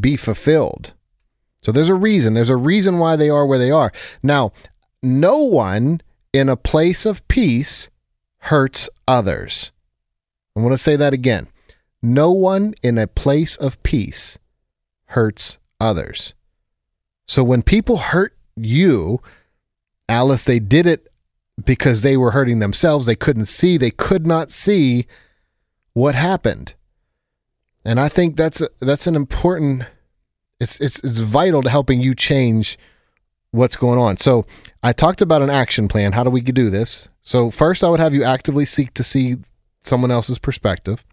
be fulfilled. So there's a reason. There's a reason why they are where they are. Now, no one in a place of peace hurts others. I want to say that again. No one in a place of peace hurts others. So when people hurt you, Alice, they did it because they were hurting themselves. They couldn't see, they could not see what happened. And I think that's a, that's an important it's it's it's vital to helping you change what's going on. So, I talked about an action plan. How do we do this? So, first I would have you actively seek to see someone else's perspective.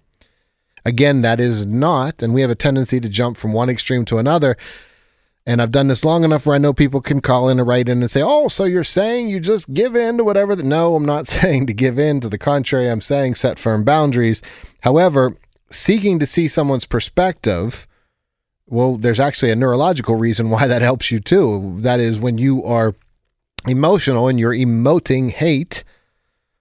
Again, that is not and we have a tendency to jump from one extreme to another. And I've done this long enough where I know people can call in and write in and say, "Oh, so you're saying you just give in to whatever?" The-. No, I'm not saying to give in. To the contrary, I'm saying set firm boundaries However, seeking to see someone's perspective Well, there's actually a neurological reason why that helps you too. That is when you are emotional and you're emoting hate,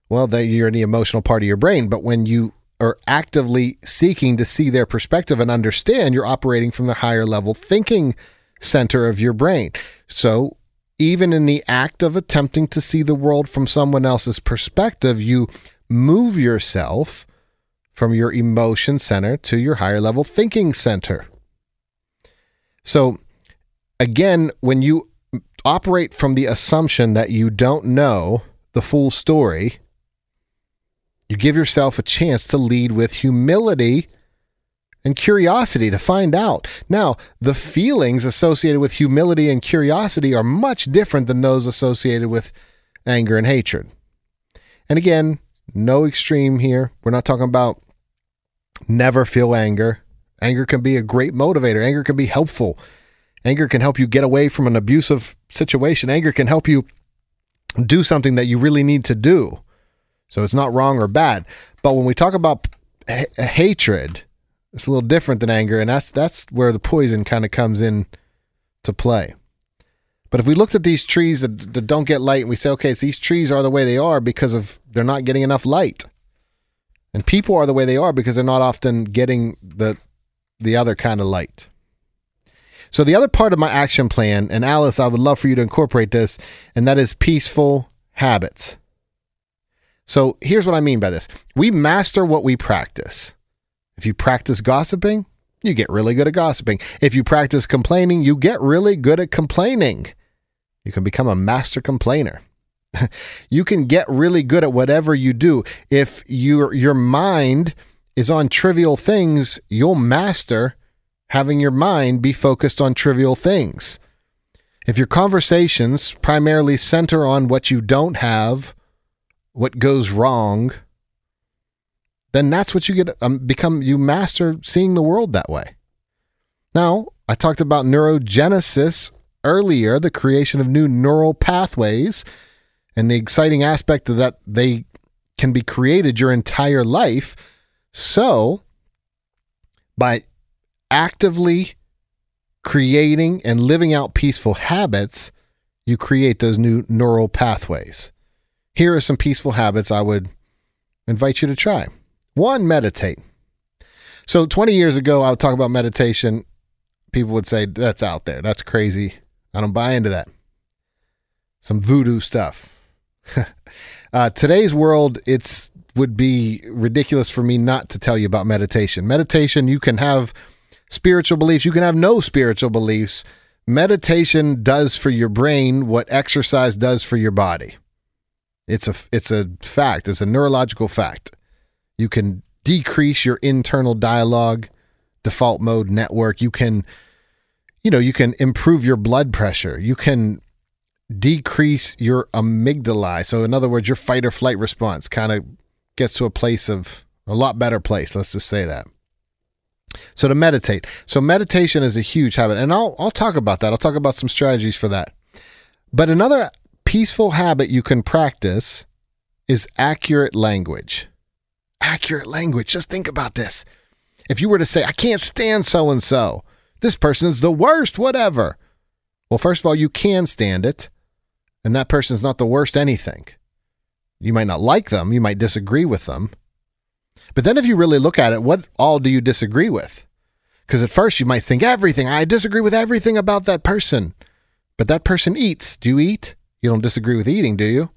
well, you're in the emotional part of your brain. But when you are actively seeking to see their perspective and understand, you're operating from the higher level thinking center of your brain. So even in the act of attempting to see the world from someone else's perspective, you move yourself from your emotion center to your higher level thinking center. So, again, when you operate from the assumption that you don't know the full story, you give yourself a chance to lead with humility and curiosity to find out. Now, the feelings associated with humility and curiosity are much different than those associated with anger and hatred. And again, no extreme here. We're not talking about never feel anger. Anger can be a great motivator. Anger can be helpful. Anger can help you get away from an abusive situation. Anger can help you do something that you really need to do. So it's not wrong or bad. But when we talk about hatred, it's a little different than anger, and that's that's where the poison kind of comes in to play. But if we looked at these trees that, that don't get light and we say, okay, so these trees are the way they are because of they're not getting enough light. And people are the way they are because they're not often getting the the other kind of light. So the other part of my action plan, and Alice, I would love for you to incorporate this, and that is peaceful habits. So here's what I mean by this. We master what we practice. If you practice gossiping, you get really good at gossiping. If you practice complaining, you get really good at complaining. You can become a master complainer. you can get really good at whatever you do. If your your mind is on trivial things, you'll master having your mind be focused on trivial things. If your conversations primarily center on what you don't have, what goes wrong, then that's what you get um, become you master seeing the world that way. Now, I talked about neurogenesis earlier, the creation of new neural pathways and the exciting aspect of that they can be created your entire life. So, by actively creating and living out peaceful habits, you create those new neural pathways. Here are some peaceful habits I would invite you to try. One, meditate. So 20 years ago, I would talk about meditation. People would say, that's out there. That's crazy. I don't buy into that. Some voodoo stuff. uh, today's world, it's would be ridiculous for me not to tell you about meditation. Meditation, you can have spiritual beliefs, you can have no spiritual beliefs. Meditation does for your brain what exercise does for your body. It's a it's a fact. It's a neurological fact. You can decrease your internal dialogue default mode network. You can, you know, you can improve your blood pressure. You can decrease your amygdala. So, in other words, your fight or flight response kind of gets to a place of a lot better place. Let's just say that. So to meditate. So meditation is a huge habit, and I'll I'll talk about that. I'll talk about some strategies for that. But another peaceful habit you can practice is accurate language accurate language. Just think about this. If you were to say, I can't stand so and so, this person's the worst, whatever. Well, first of all, you can stand it, and that person's not the worst anything. You might not like them, you might disagree with them. But then if you really look at it, what all do you disagree with? Because at first you might think everything, I disagree with everything about that person. But that person eats. Do you eat? You don't disagree with eating, do you?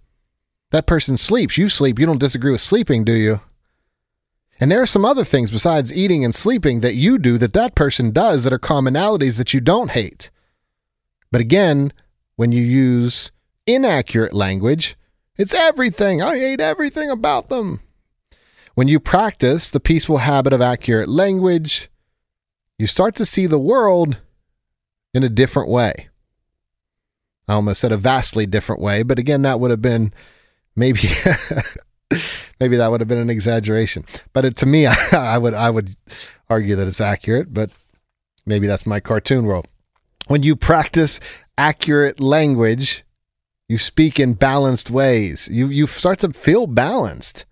That person sleeps. You sleep. You don't disagree with sleeping, do you? And there are some other things besides eating and sleeping that you do that that person does that are commonalities that you don't hate. But again, when you use inaccurate language, it's everything. I hate everything about them. When you practice the peaceful habit of accurate language, you start to see the world in a different way. I almost said a vastly different way, but again, that would have been maybe maybe that would have been an exaggeration. But it, to me, I, would I would argue that it's accurate. But maybe that's my cartoon world. When you practice accurate language, you speak in balanced ways. You you start to feel balanced.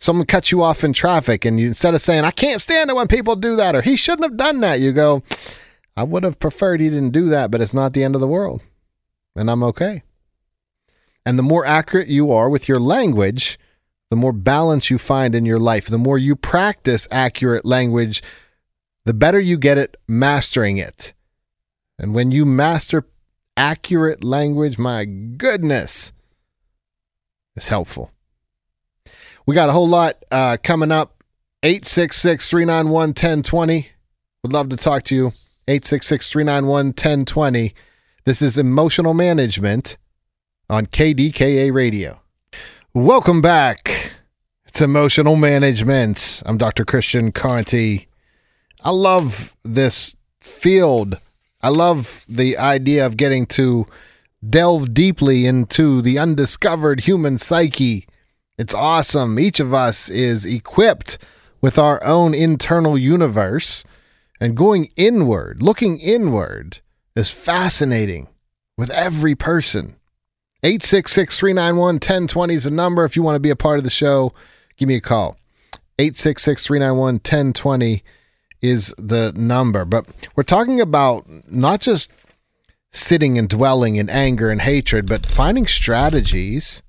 Someone cuts you off in traffic, and you instead of saying "I can't stand it when people do that" or "He shouldn't have done that," you go, I would have preferred he didn't do that, but it's not the end of the world. And I'm okay. And the more accurate you are with your language, the more balance you find in your life. The more you practice accurate language, the better you get at mastering it. And when you master accurate language, my goodness, it's helpful. We got a whole lot uh, coming up. 866 391 1020. Would love to talk to you. 866 391 1020. This is Emotional Management on KDKA Radio. Welcome back. It's Emotional Management. I'm Dr. Christian Conte. I love this field. I love the idea of getting to delve deeply into the undiscovered human psyche. It's awesome. Each of us is equipped with our own internal universe, and going inward, looking inward, is fascinating with every person. 866 391 1020 is the number. If you want to be a part of the show, give me a call. 866 391 1020 is the number. But we're talking about not just sitting and dwelling in anger and hatred, but finding strategies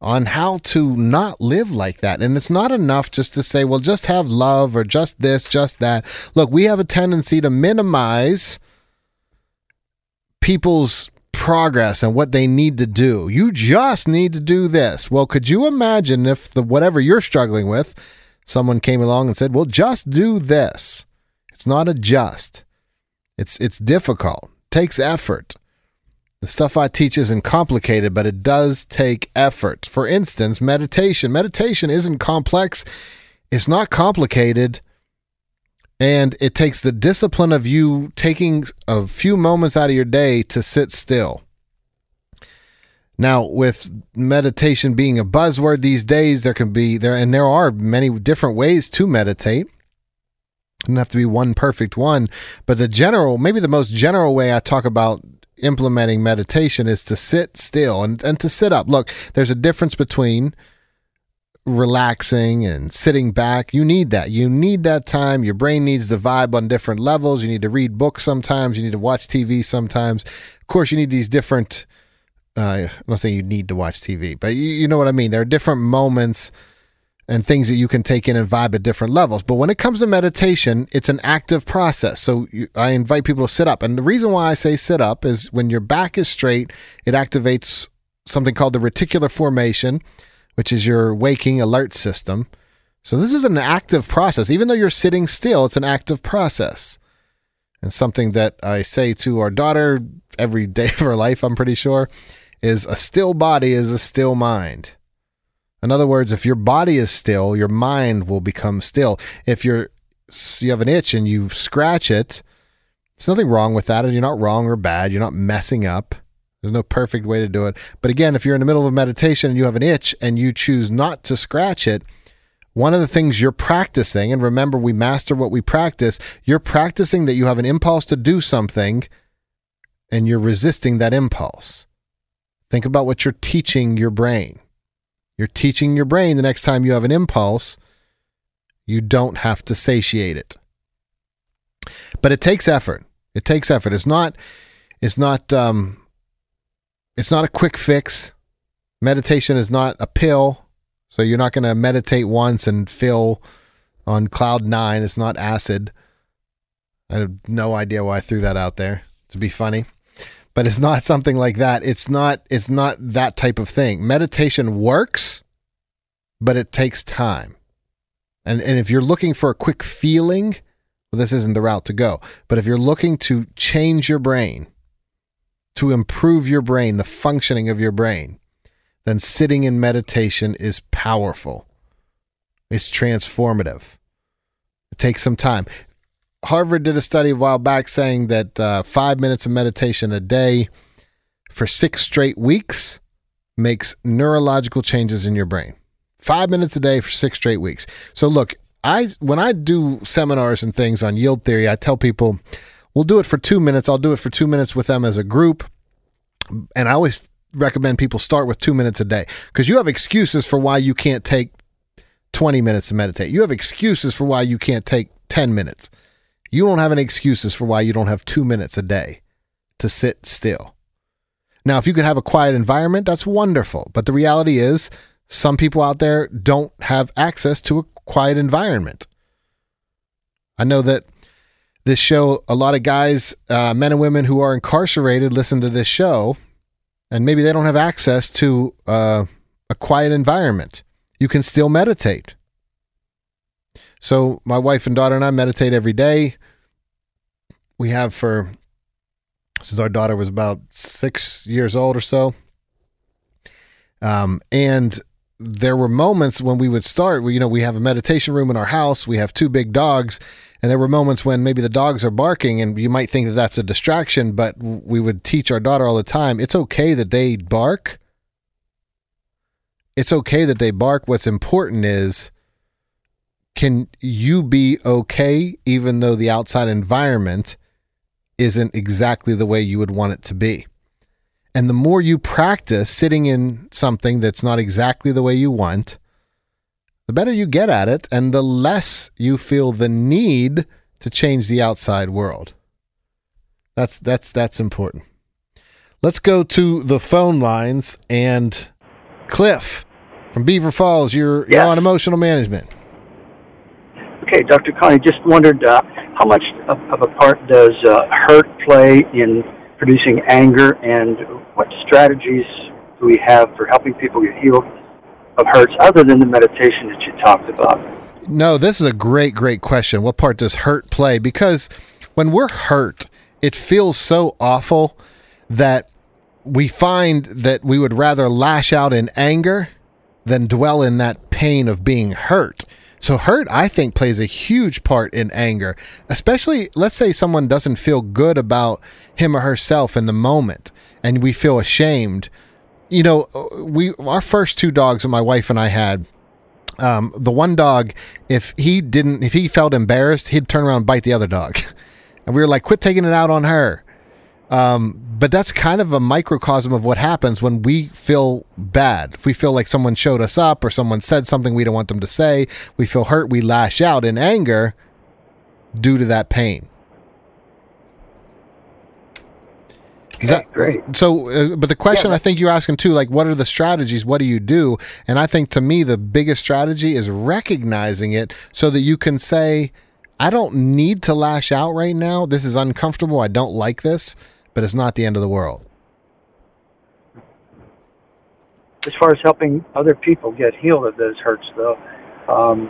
on how to not live like that. And it's not enough just to say, well, just have love or just this, just that. Look, we have a tendency to minimize people's progress and what they need to do. You just need to do this. Well, could you imagine if the whatever you're struggling with, someone came along and said, "Well, just do this." It's not a just. It's it's difficult. Takes effort. The stuff I teach isn't complicated, but it does take effort. For instance, meditation. Meditation isn't complex. It's not complicated. And it takes the discipline of you taking a few moments out of your day to sit still. Now, with meditation being a buzzword these days, there can be there and there are many different ways to meditate doesn't have to be one perfect one, but the general, maybe the most general way I talk about implementing meditation is to sit still and, and to sit up. Look, there's a difference between relaxing and sitting back. You need that. You need that time. Your brain needs to vibe on different levels. You need to read books sometimes. You need to watch TV sometimes. Of course, you need these different. Uh, I'm not saying you need to watch TV, but you, you know what I mean. There are different moments and things that you can take in and vibe at different levels. But when it comes to meditation, it's an active process. So you, I invite people to sit up. And the reason why I say sit up is when your back is straight, it activates something called the reticular formation, which is your waking alert system. So this is an active process. Even though you're sitting still, it's an active process. And something that I say to our daughter every day of her life, I'm pretty sure, is a still body is a still mind. In other words, if your body is still, your mind will become still. If you're you have an itch and you scratch it, there's nothing wrong with that, and you're not wrong or bad. You're not messing up. There's no perfect way to do it. But again, if you're in the middle of meditation and you have an itch and you choose not to scratch it, one of the things you're practicing, and remember, we master what we practice, you're practicing that you have an impulse to do something and you're resisting that impulse. Think about what you're teaching your brain. You're teaching your brain the next time you have an impulse, you don't have to satiate it. But it takes effort. It takes effort. It's not it's not um it's not a quick fix. Meditation is not a pill. So you're not going to meditate once and feel on cloud 9. It's not acid. I have no idea why I threw that out there to be funny but it's not something like that. It's not it's not that type of thing. Meditation works, but it takes time. And and if you're looking for a quick feeling, well, this isn't the route to go. But if you're looking to change your brain, to improve your brain, the functioning of your brain, then sitting in meditation is powerful. It's transformative. It takes some time. Harvard did a study a while back saying that uh, five minutes of meditation a day for six straight weeks makes neurological changes in your brain. Five minutes a day for six straight weeks. So look, I when I do seminars and things on yield theory, I tell people we'll do it for two minutes. I'll do it for two minutes with them as a group, and I always recommend people start with two minutes a day because you have excuses for why you can't take 20 minutes to meditate. You have excuses for why you can't take 10 minutes. You don't have any excuses for why you don't have two minutes a day to sit still. Now, if you could have a quiet environment, that's wonderful. But the reality is, some people out there don't have access to a quiet environment. I know that this show, a lot of guys, uh, men and women who are incarcerated, listen to this show, and maybe they don't have access to uh, a quiet environment. You can still meditate. So, my wife and daughter and I meditate every day. We have for since our daughter was about six years old or so. Um, and there were moments when we would start. You know, we have a meditation room in our house. We have two big dogs, and there were moments when maybe the dogs are barking, and you might think that that's a distraction. But we would teach our daughter all the time. It's okay that they bark. It's okay that they bark. What's important is can you be okay even though the outside environment isn't exactly the way you would want it to be? And the more you practice sitting in something that's not exactly the way you want, the better you get at it and the less you feel the need to change the outside world. That's that's that's important. Let's go to the phone lines and Cliff from Beaver Falls, you're, you're on emotional management. Okay, Dr. Connie, just wondered uh, how much of, of, a part does uh, hurt play in producing anger, and what strategies do we have for helping people get healed of hurts other than the meditation that you talked about? No, this is a great, great question. What part does hurt play? Because when we're hurt, it feels so awful that we find that we would rather lash out in anger than dwell in that pain of being hurt. So, hurt, I think, plays a huge part in anger, especially, let's say someone doesn't feel good about him or herself in the moment and we feel ashamed. You know, we, our first two dogs that my wife and I had, um, the one dog, if he didn't, if he felt embarrassed, he'd turn around and bite the other dog. And we were like, quit taking it out on her. Um, but that's kind of a microcosm of what happens when we feel bad. If we feel like someone showed us up or someone said something we don't want them to say, we feel hurt, we lash out in anger due to that pain. Is that great? So, uh, but the question yeah, I think you're asking too, like, what are the strategies? What do you do? And I think to me, the biggest strategy is recognizing it so that you can say, I don't need to lash out right now. This is uncomfortable. I don't like this but it's not the end of the world. As far as helping other people get healed of those hurts, though, um,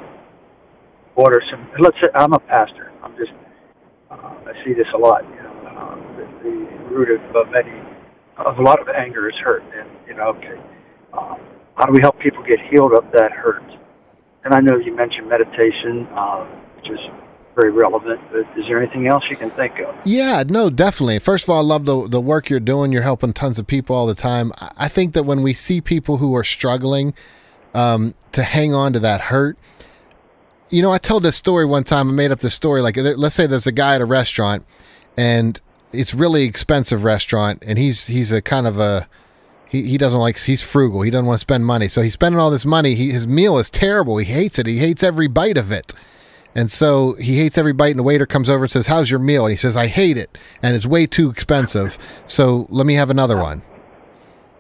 what are some? Let's say I'm a pastor. I'm just uh, I see this a lot. You know, um, the, the root of uh, many of a lot of anger is hurt, and you know, okay, um, how do we help people get healed of that hurt? And I know you mentioned meditation, uh, which is very relevant. But is there anything else you can think of? Yeah, no, definitely. First of all, I love the the work you're doing. You're helping tons of people all the time. I think that when we see people who are struggling um, to hang on to that hurt, you know, I told this story one time. I made up this story. Like, let's say there's a guy at a restaurant, and it's really expensive restaurant, and he's he's a kind of a he, he doesn't like he's frugal he doesn't want to spend money so he's spending all this money he, his meal is terrible he hates it he hates every bite of it and so he hates every bite, and the waiter comes over and says, How's your meal? And he says, I hate it, and it's way too expensive. So let me have another one.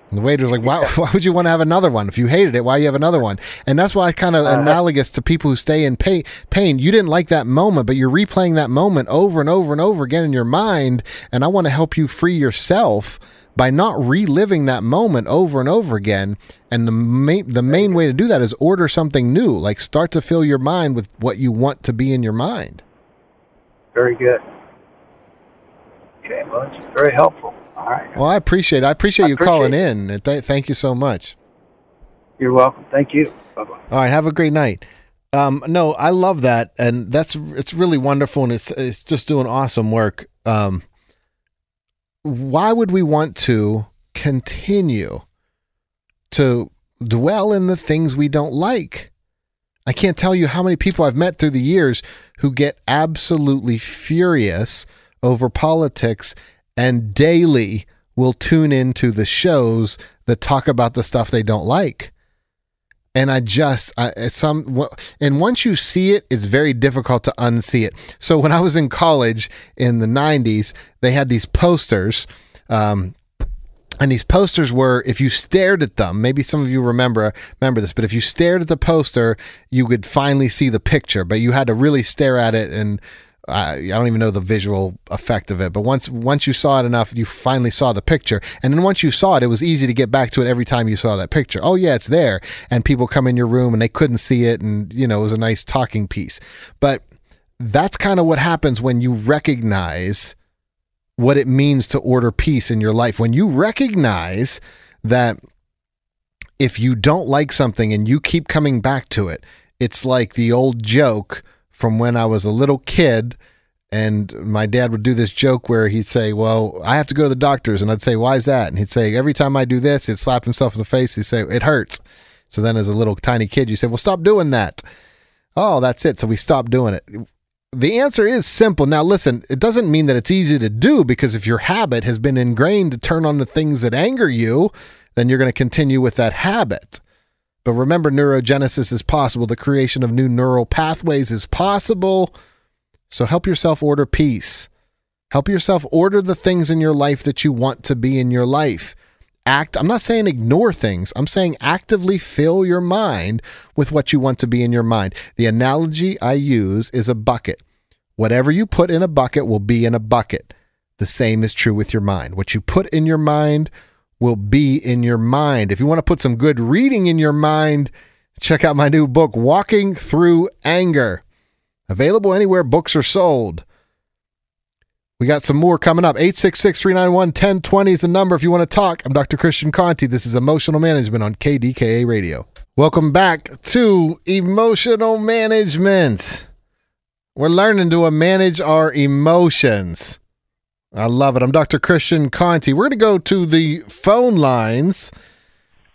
And the waiter's like, why, why would you want to have another one? If you hated it, why you have another one? And that's why kind of uh, analogous to people who stay in pay, pain. You didn't like that moment, but you're replaying that moment over and over and over again in your mind. And I want to help you free yourself by not reliving that moment over and over again. And the main the main way to do that is order something new. Like start to fill your mind with what you want to be in your mind. Very good. Okay, well, it's very helpful. All right. Well, I appreciate it. I appreciate I you appreciate calling it. in. Th- thank you so much. You're welcome. Thank you. Bye bye. All right. Have a great night. Um, no, I love that, and that's it's really wonderful, and it's it's just doing awesome work. Um, why would we want to continue to dwell in the things we don't like? I can't tell you how many people I've met through the years who get absolutely furious over politics and daily will tune into the shows that talk about the stuff they don't like. And I just I, some and once you see it, it's very difficult to unsee it. So when I was in college in the '90s, they had these posters. Um, and these posters were if you stared at them maybe some of you remember remember this but if you stared at the poster you could finally see the picture but you had to really stare at it and uh, I don't even know the visual effect of it, but once once you saw it enough, you finally saw the picture, and then once you saw it, it was easy to get back to it every time you saw that picture. Oh yeah, it's there, and people come in your room and they couldn't see it, and you know it was a nice talking piece. But that's kind of what happens when you recognize what it means to order peace in your life. When you recognize that if you don't like something and you keep coming back to it, it's like the old joke from when I was a little kid. And my dad would do this joke where he'd say, Well, I have to go to the doctor's. And I'd say, Why is that? And he'd say, Every time I do this, he'd slap himself in the face. He'd say, It hurts. So then, as a little tiny kid, you say, Well, stop doing that. Oh, that's it. So we stopped doing it the answer is simple. Now, listen, it doesn't mean that it's easy to do because if your habit has been ingrained to turn on the things that anger you, then you're going to continue with that habit. But remember, neurogenesis is possible. The creation of new neural pathways is possible. So help yourself order peace. Help yourself order the things in your life that you want to be in your life act i'm not saying ignore things i'm saying actively fill your mind with what you want to be in your mind the analogy i use is a bucket whatever you put in a bucket will be in a bucket the same is true with your mind what you put in your mind will be in your mind if you want to put some good reading in your mind check out my new book walking through anger available anywhere books are sold we got some more coming up. 866 391 1020 is the number if you want to talk. I'm Dr. Christian Conte. This is Emotional Management on KDKA Radio. Welcome back to Emotional Management. We're learning to manage our emotions. I love it. I'm Dr. Christian Conte. We're going to go to the phone lines.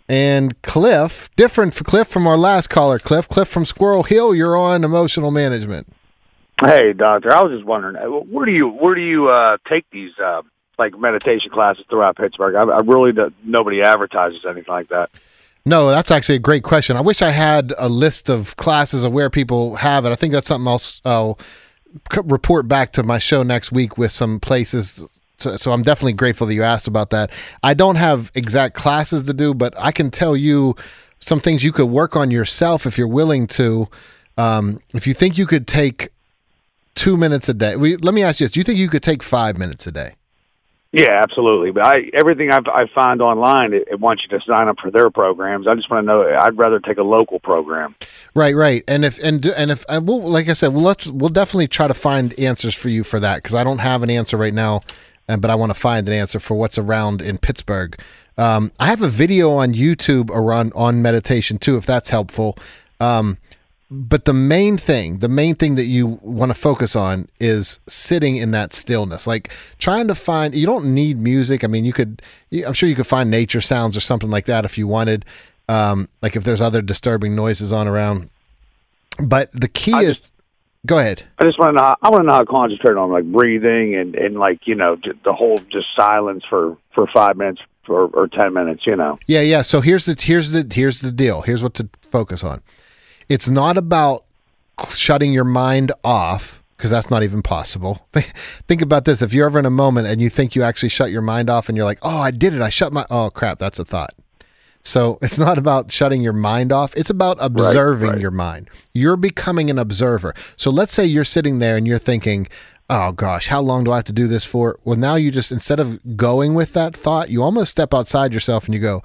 And Cliff, different for Cliff from our last caller, Cliff. Cliff from Squirrel Hill, you're on emotional management. Hey, doctor. I was just wondering, uh, where do you where do you uh, take these uh, like meditation classes throughout Pittsburgh? I, I really nobody advertises anything like that. No, that's actually a great question. I wish I had a list of classes of where people have it. I think that's something else. I'll report back to my show next week with some places. So, I'm definitely grateful that you asked about that. I don't have exact classes to do, but I can tell you some things you could work on yourself if you're willing to. Um, if you think you could take two minutes a day. We, let me ask you this: Do you think you could take five minutes a day? Yeah, absolutely. But I everything I've, I find online, it, it, wants you to sign up for their programs. I just want to know. I'd rather take a local program. Right, right. And if and and if and we'll like I said, we'll let's we'll definitely try to find answers for you for that because I don't have an answer right now, and but I want to find an answer for what's around in Pittsburgh. Um, I have a video on YouTube around on meditation too, if that's helpful. Um, but the main thing, the main thing that you want to focus on is sitting in that stillness. Like trying to find, you don't need music. I mean, you could, I'm sure you could find nature sounds or something like that if you wanted. Um, like if there's other disturbing noises on around. But the key I is, just, go ahead. I just want to know, I want to know how to concentrate on like breathing and, and like, you know, the whole just silence for, for five minutes or, or 10 minutes, you know? Yeah. Yeah. So here's the, here's the, here's the deal. Here's what to focus on it's not about shutting your mind off because that's not even possible. think about this. If you're ever in a moment and you think you actually shut your mind off and you're like, oh, I did it. I shut my, oh, crap, that's a thought. So it's not about shutting your mind off. It's about observing right, right. your mind. You're becoming an observer. So let's say you're sitting there and you're thinking, oh gosh, how long do I have to do this for? Well, now you just, instead of going with that thought, you almost step outside yourself and you go,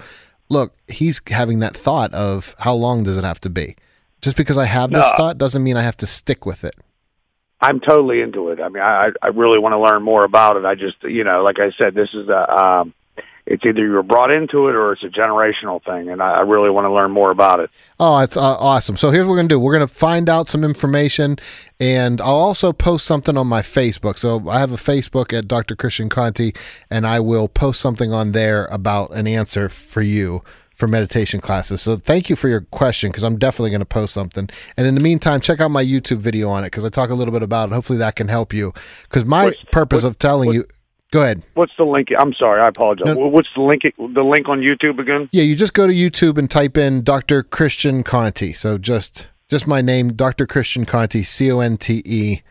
look, he's having that thought of how long does it have to be? Just because I have this no, thought doesn't mean I have to stick with it. I'm totally into it. I mean, I I really want to learn more about it. I just, you know, like I said, this is a, um, it's either you're brought into it or it's a generational thing, and I, I really want to learn more about it. Oh, it's uh, awesome! So here's what we're gonna do: we're gonna find out some information, and I'll also post something on my Facebook. So I have a Facebook at Dr. Christian Conte, and I will post something on there about an answer for you for meditation classes. So thank you for your question because I'm definitely going to post something. And in the meantime, check out my YouTube video on it because I talk a little bit about it. Hopefully that can help you. Because my purpose of telling you, Go ahead. What's the link? I'm sorry, I apologize. No. What's the link? The link on YouTube again? Yeah, you just go to YouTube and type in Dr. Christian Conte. So just just my name, Dr. Christian Conte, C O N T E,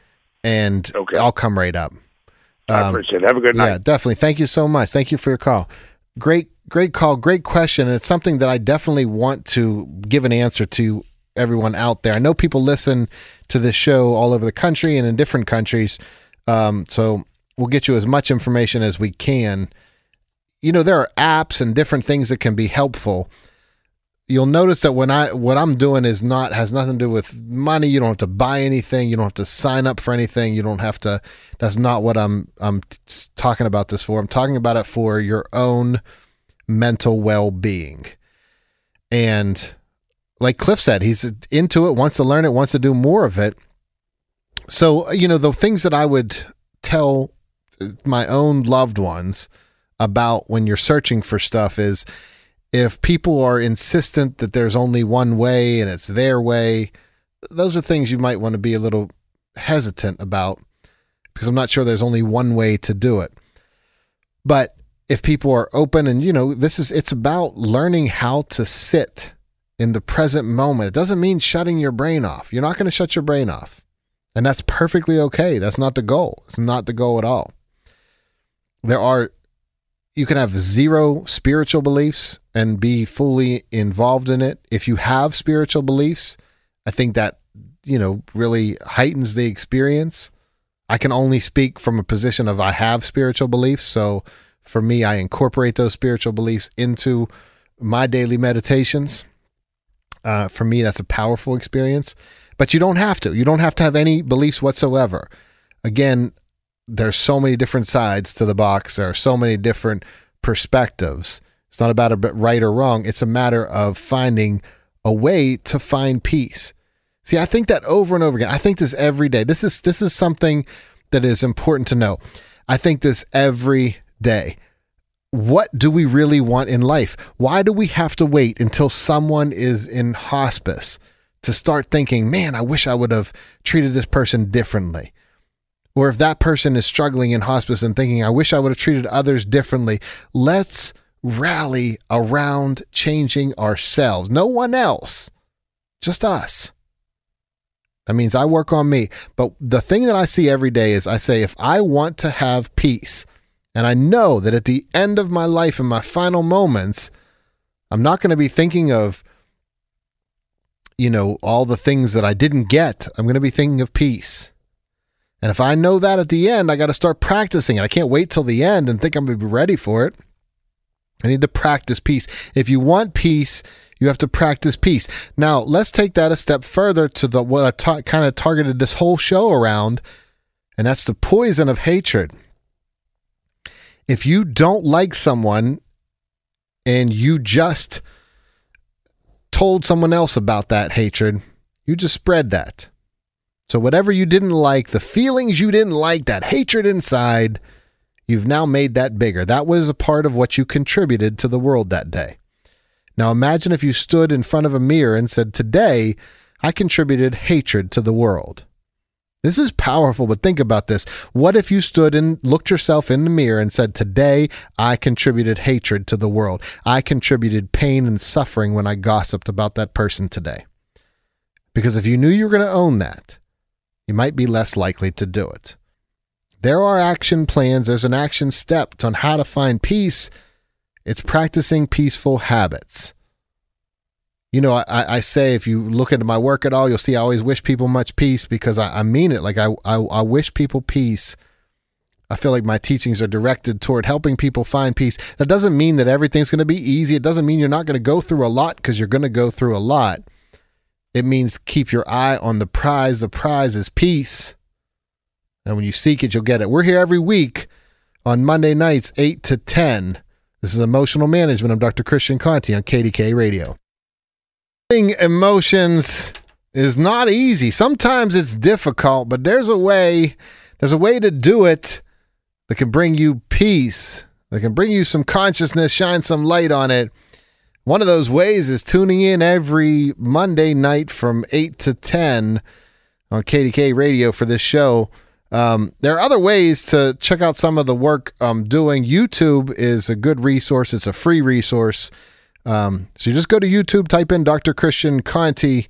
and Okay. I'll come right up. I Um, appreciate it. Have a good night. Yeah, definitely. Thank you so much. Thank you for your call. Great, great call. Great question. And it's something that I definitely want to give an answer to everyone out there. I know people listen to this show all over the country and in different countries. Um, so we'll get you as much information as we can. You know, there are apps and different things that can be helpful. You'll notice that when I what I'm doing is not has nothing to do with money. You don't have to buy anything. You don't have to sign up for anything. You don't have to. That's not what I'm I'm t- talking about this for. I'm talking about it for your own mental well-being. And like Cliff said, he's into it, wants to learn it, wants to do more of it. So, you know, the things that I would tell my own loved ones about when you're searching for stuff is if people are insistent that there's only one way and it's their way, those are things you might want to be a little hesitant about because I'm not sure there's only one way to do it. But if people are open and you know, this is it's about learning how to sit in the present moment. It doesn't mean shutting your brain off. You're not going to shut your brain off. And that's perfectly okay. That's not the goal. It's not the goal at all. There are you can have zero spiritual beliefs and be fully involved in it. If you have spiritual beliefs, I think that, you know, really heightens the experience. I can only speak from a position of I have spiritual beliefs. So for me, I incorporate those spiritual beliefs into my daily meditations. Uh, for me, that's a powerful experience. But you don't have to. You don't have to have any beliefs whatsoever. Again, there's so many different sides to the box. There are so many different perspectives. It's not about a right or wrong. It's a matter of finding a way to find peace. See, I think that over and over again. I think this every day. This is this is something that is important to know. I think this every day. What do we really want in life? Why do we have to wait until someone is in hospice to start thinking, "Man, I wish I would have treated this person differently." Or if that person is struggling in hospice and thinking, I wish I would have treated others differently, let's rally around changing ourselves. No one else, just us. That means I work on me. But the thing that I see every day is I say, if I want to have peace, and I know that at the end of my life, in my final moments, I'm not going to be thinking of, you know, all the things that I didn't get. I'm going to be thinking of peace. And if I know that at the end, I got to start practicing it. I can't wait till the end and think I'm going to be ready for it. I need to practice peace. If you want peace, you have to practice peace. Now, let's take that a step further to the what I ta- kind of targeted this whole show around, and that's the poison of hatred. If you don't like someone and you just told someone else about that hatred, you just spread that. So, whatever you didn't like, the feelings you didn't like, that hatred inside, you've now made that bigger. That was a part of what you contributed to the world that day. Now, imagine if you stood in front of a mirror and said, Today, I contributed hatred to the world. This is powerful, but think about this. What if you stood and looked yourself in the mirror and said, Today, I contributed hatred to the world? I contributed pain and suffering when I gossiped about that person today. Because if you knew you were going to own that, you might be less likely to do it. There are action plans, there's an action step on how to find peace. It's practicing peaceful habits. You know, I, I say if you look into my work at all, you'll see I always wish people much peace because I, I mean it. Like I, I, I wish people peace. I feel like my teachings are directed toward helping people find peace. That doesn't mean that everything's going to be easy. It doesn't mean you're not going to go through a lot because you're going to go through a lot. It means keep your eye on the prize. The prize is peace. And when you seek it, you'll get it. We're here every week on Monday nights, 8 to 10. This is Emotional Management. I'm Dr. Christian Conte on KDKA Radio. Emotions is not easy. Sometimes it's difficult, but there's a way, there's a way to do it that can bring you peace, that can bring you some consciousness, shine some light on it. One of those ways is tuning in every Monday night from 8 to 10 on KDKA Radio for this show. Um, there are other ways to check out some of the work I'm doing. YouTube is a good resource. It's a free resource. Um, so you just go to YouTube, type in Dr. Christian Conte.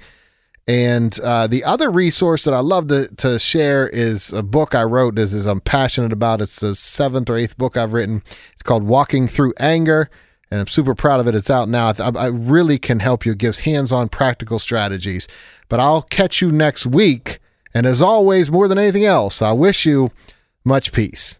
And uh, the other resource that I love to, to share is a book I wrote. This is I'm passionate about. It's the seventh or eighth book I've written. It's called Walking Through Anger, and I'm super proud of it. It's out now. I, I really can help you. It gives hands-on practical strategies. But I'll catch you next week. And as always, more than anything else, I wish you much peace.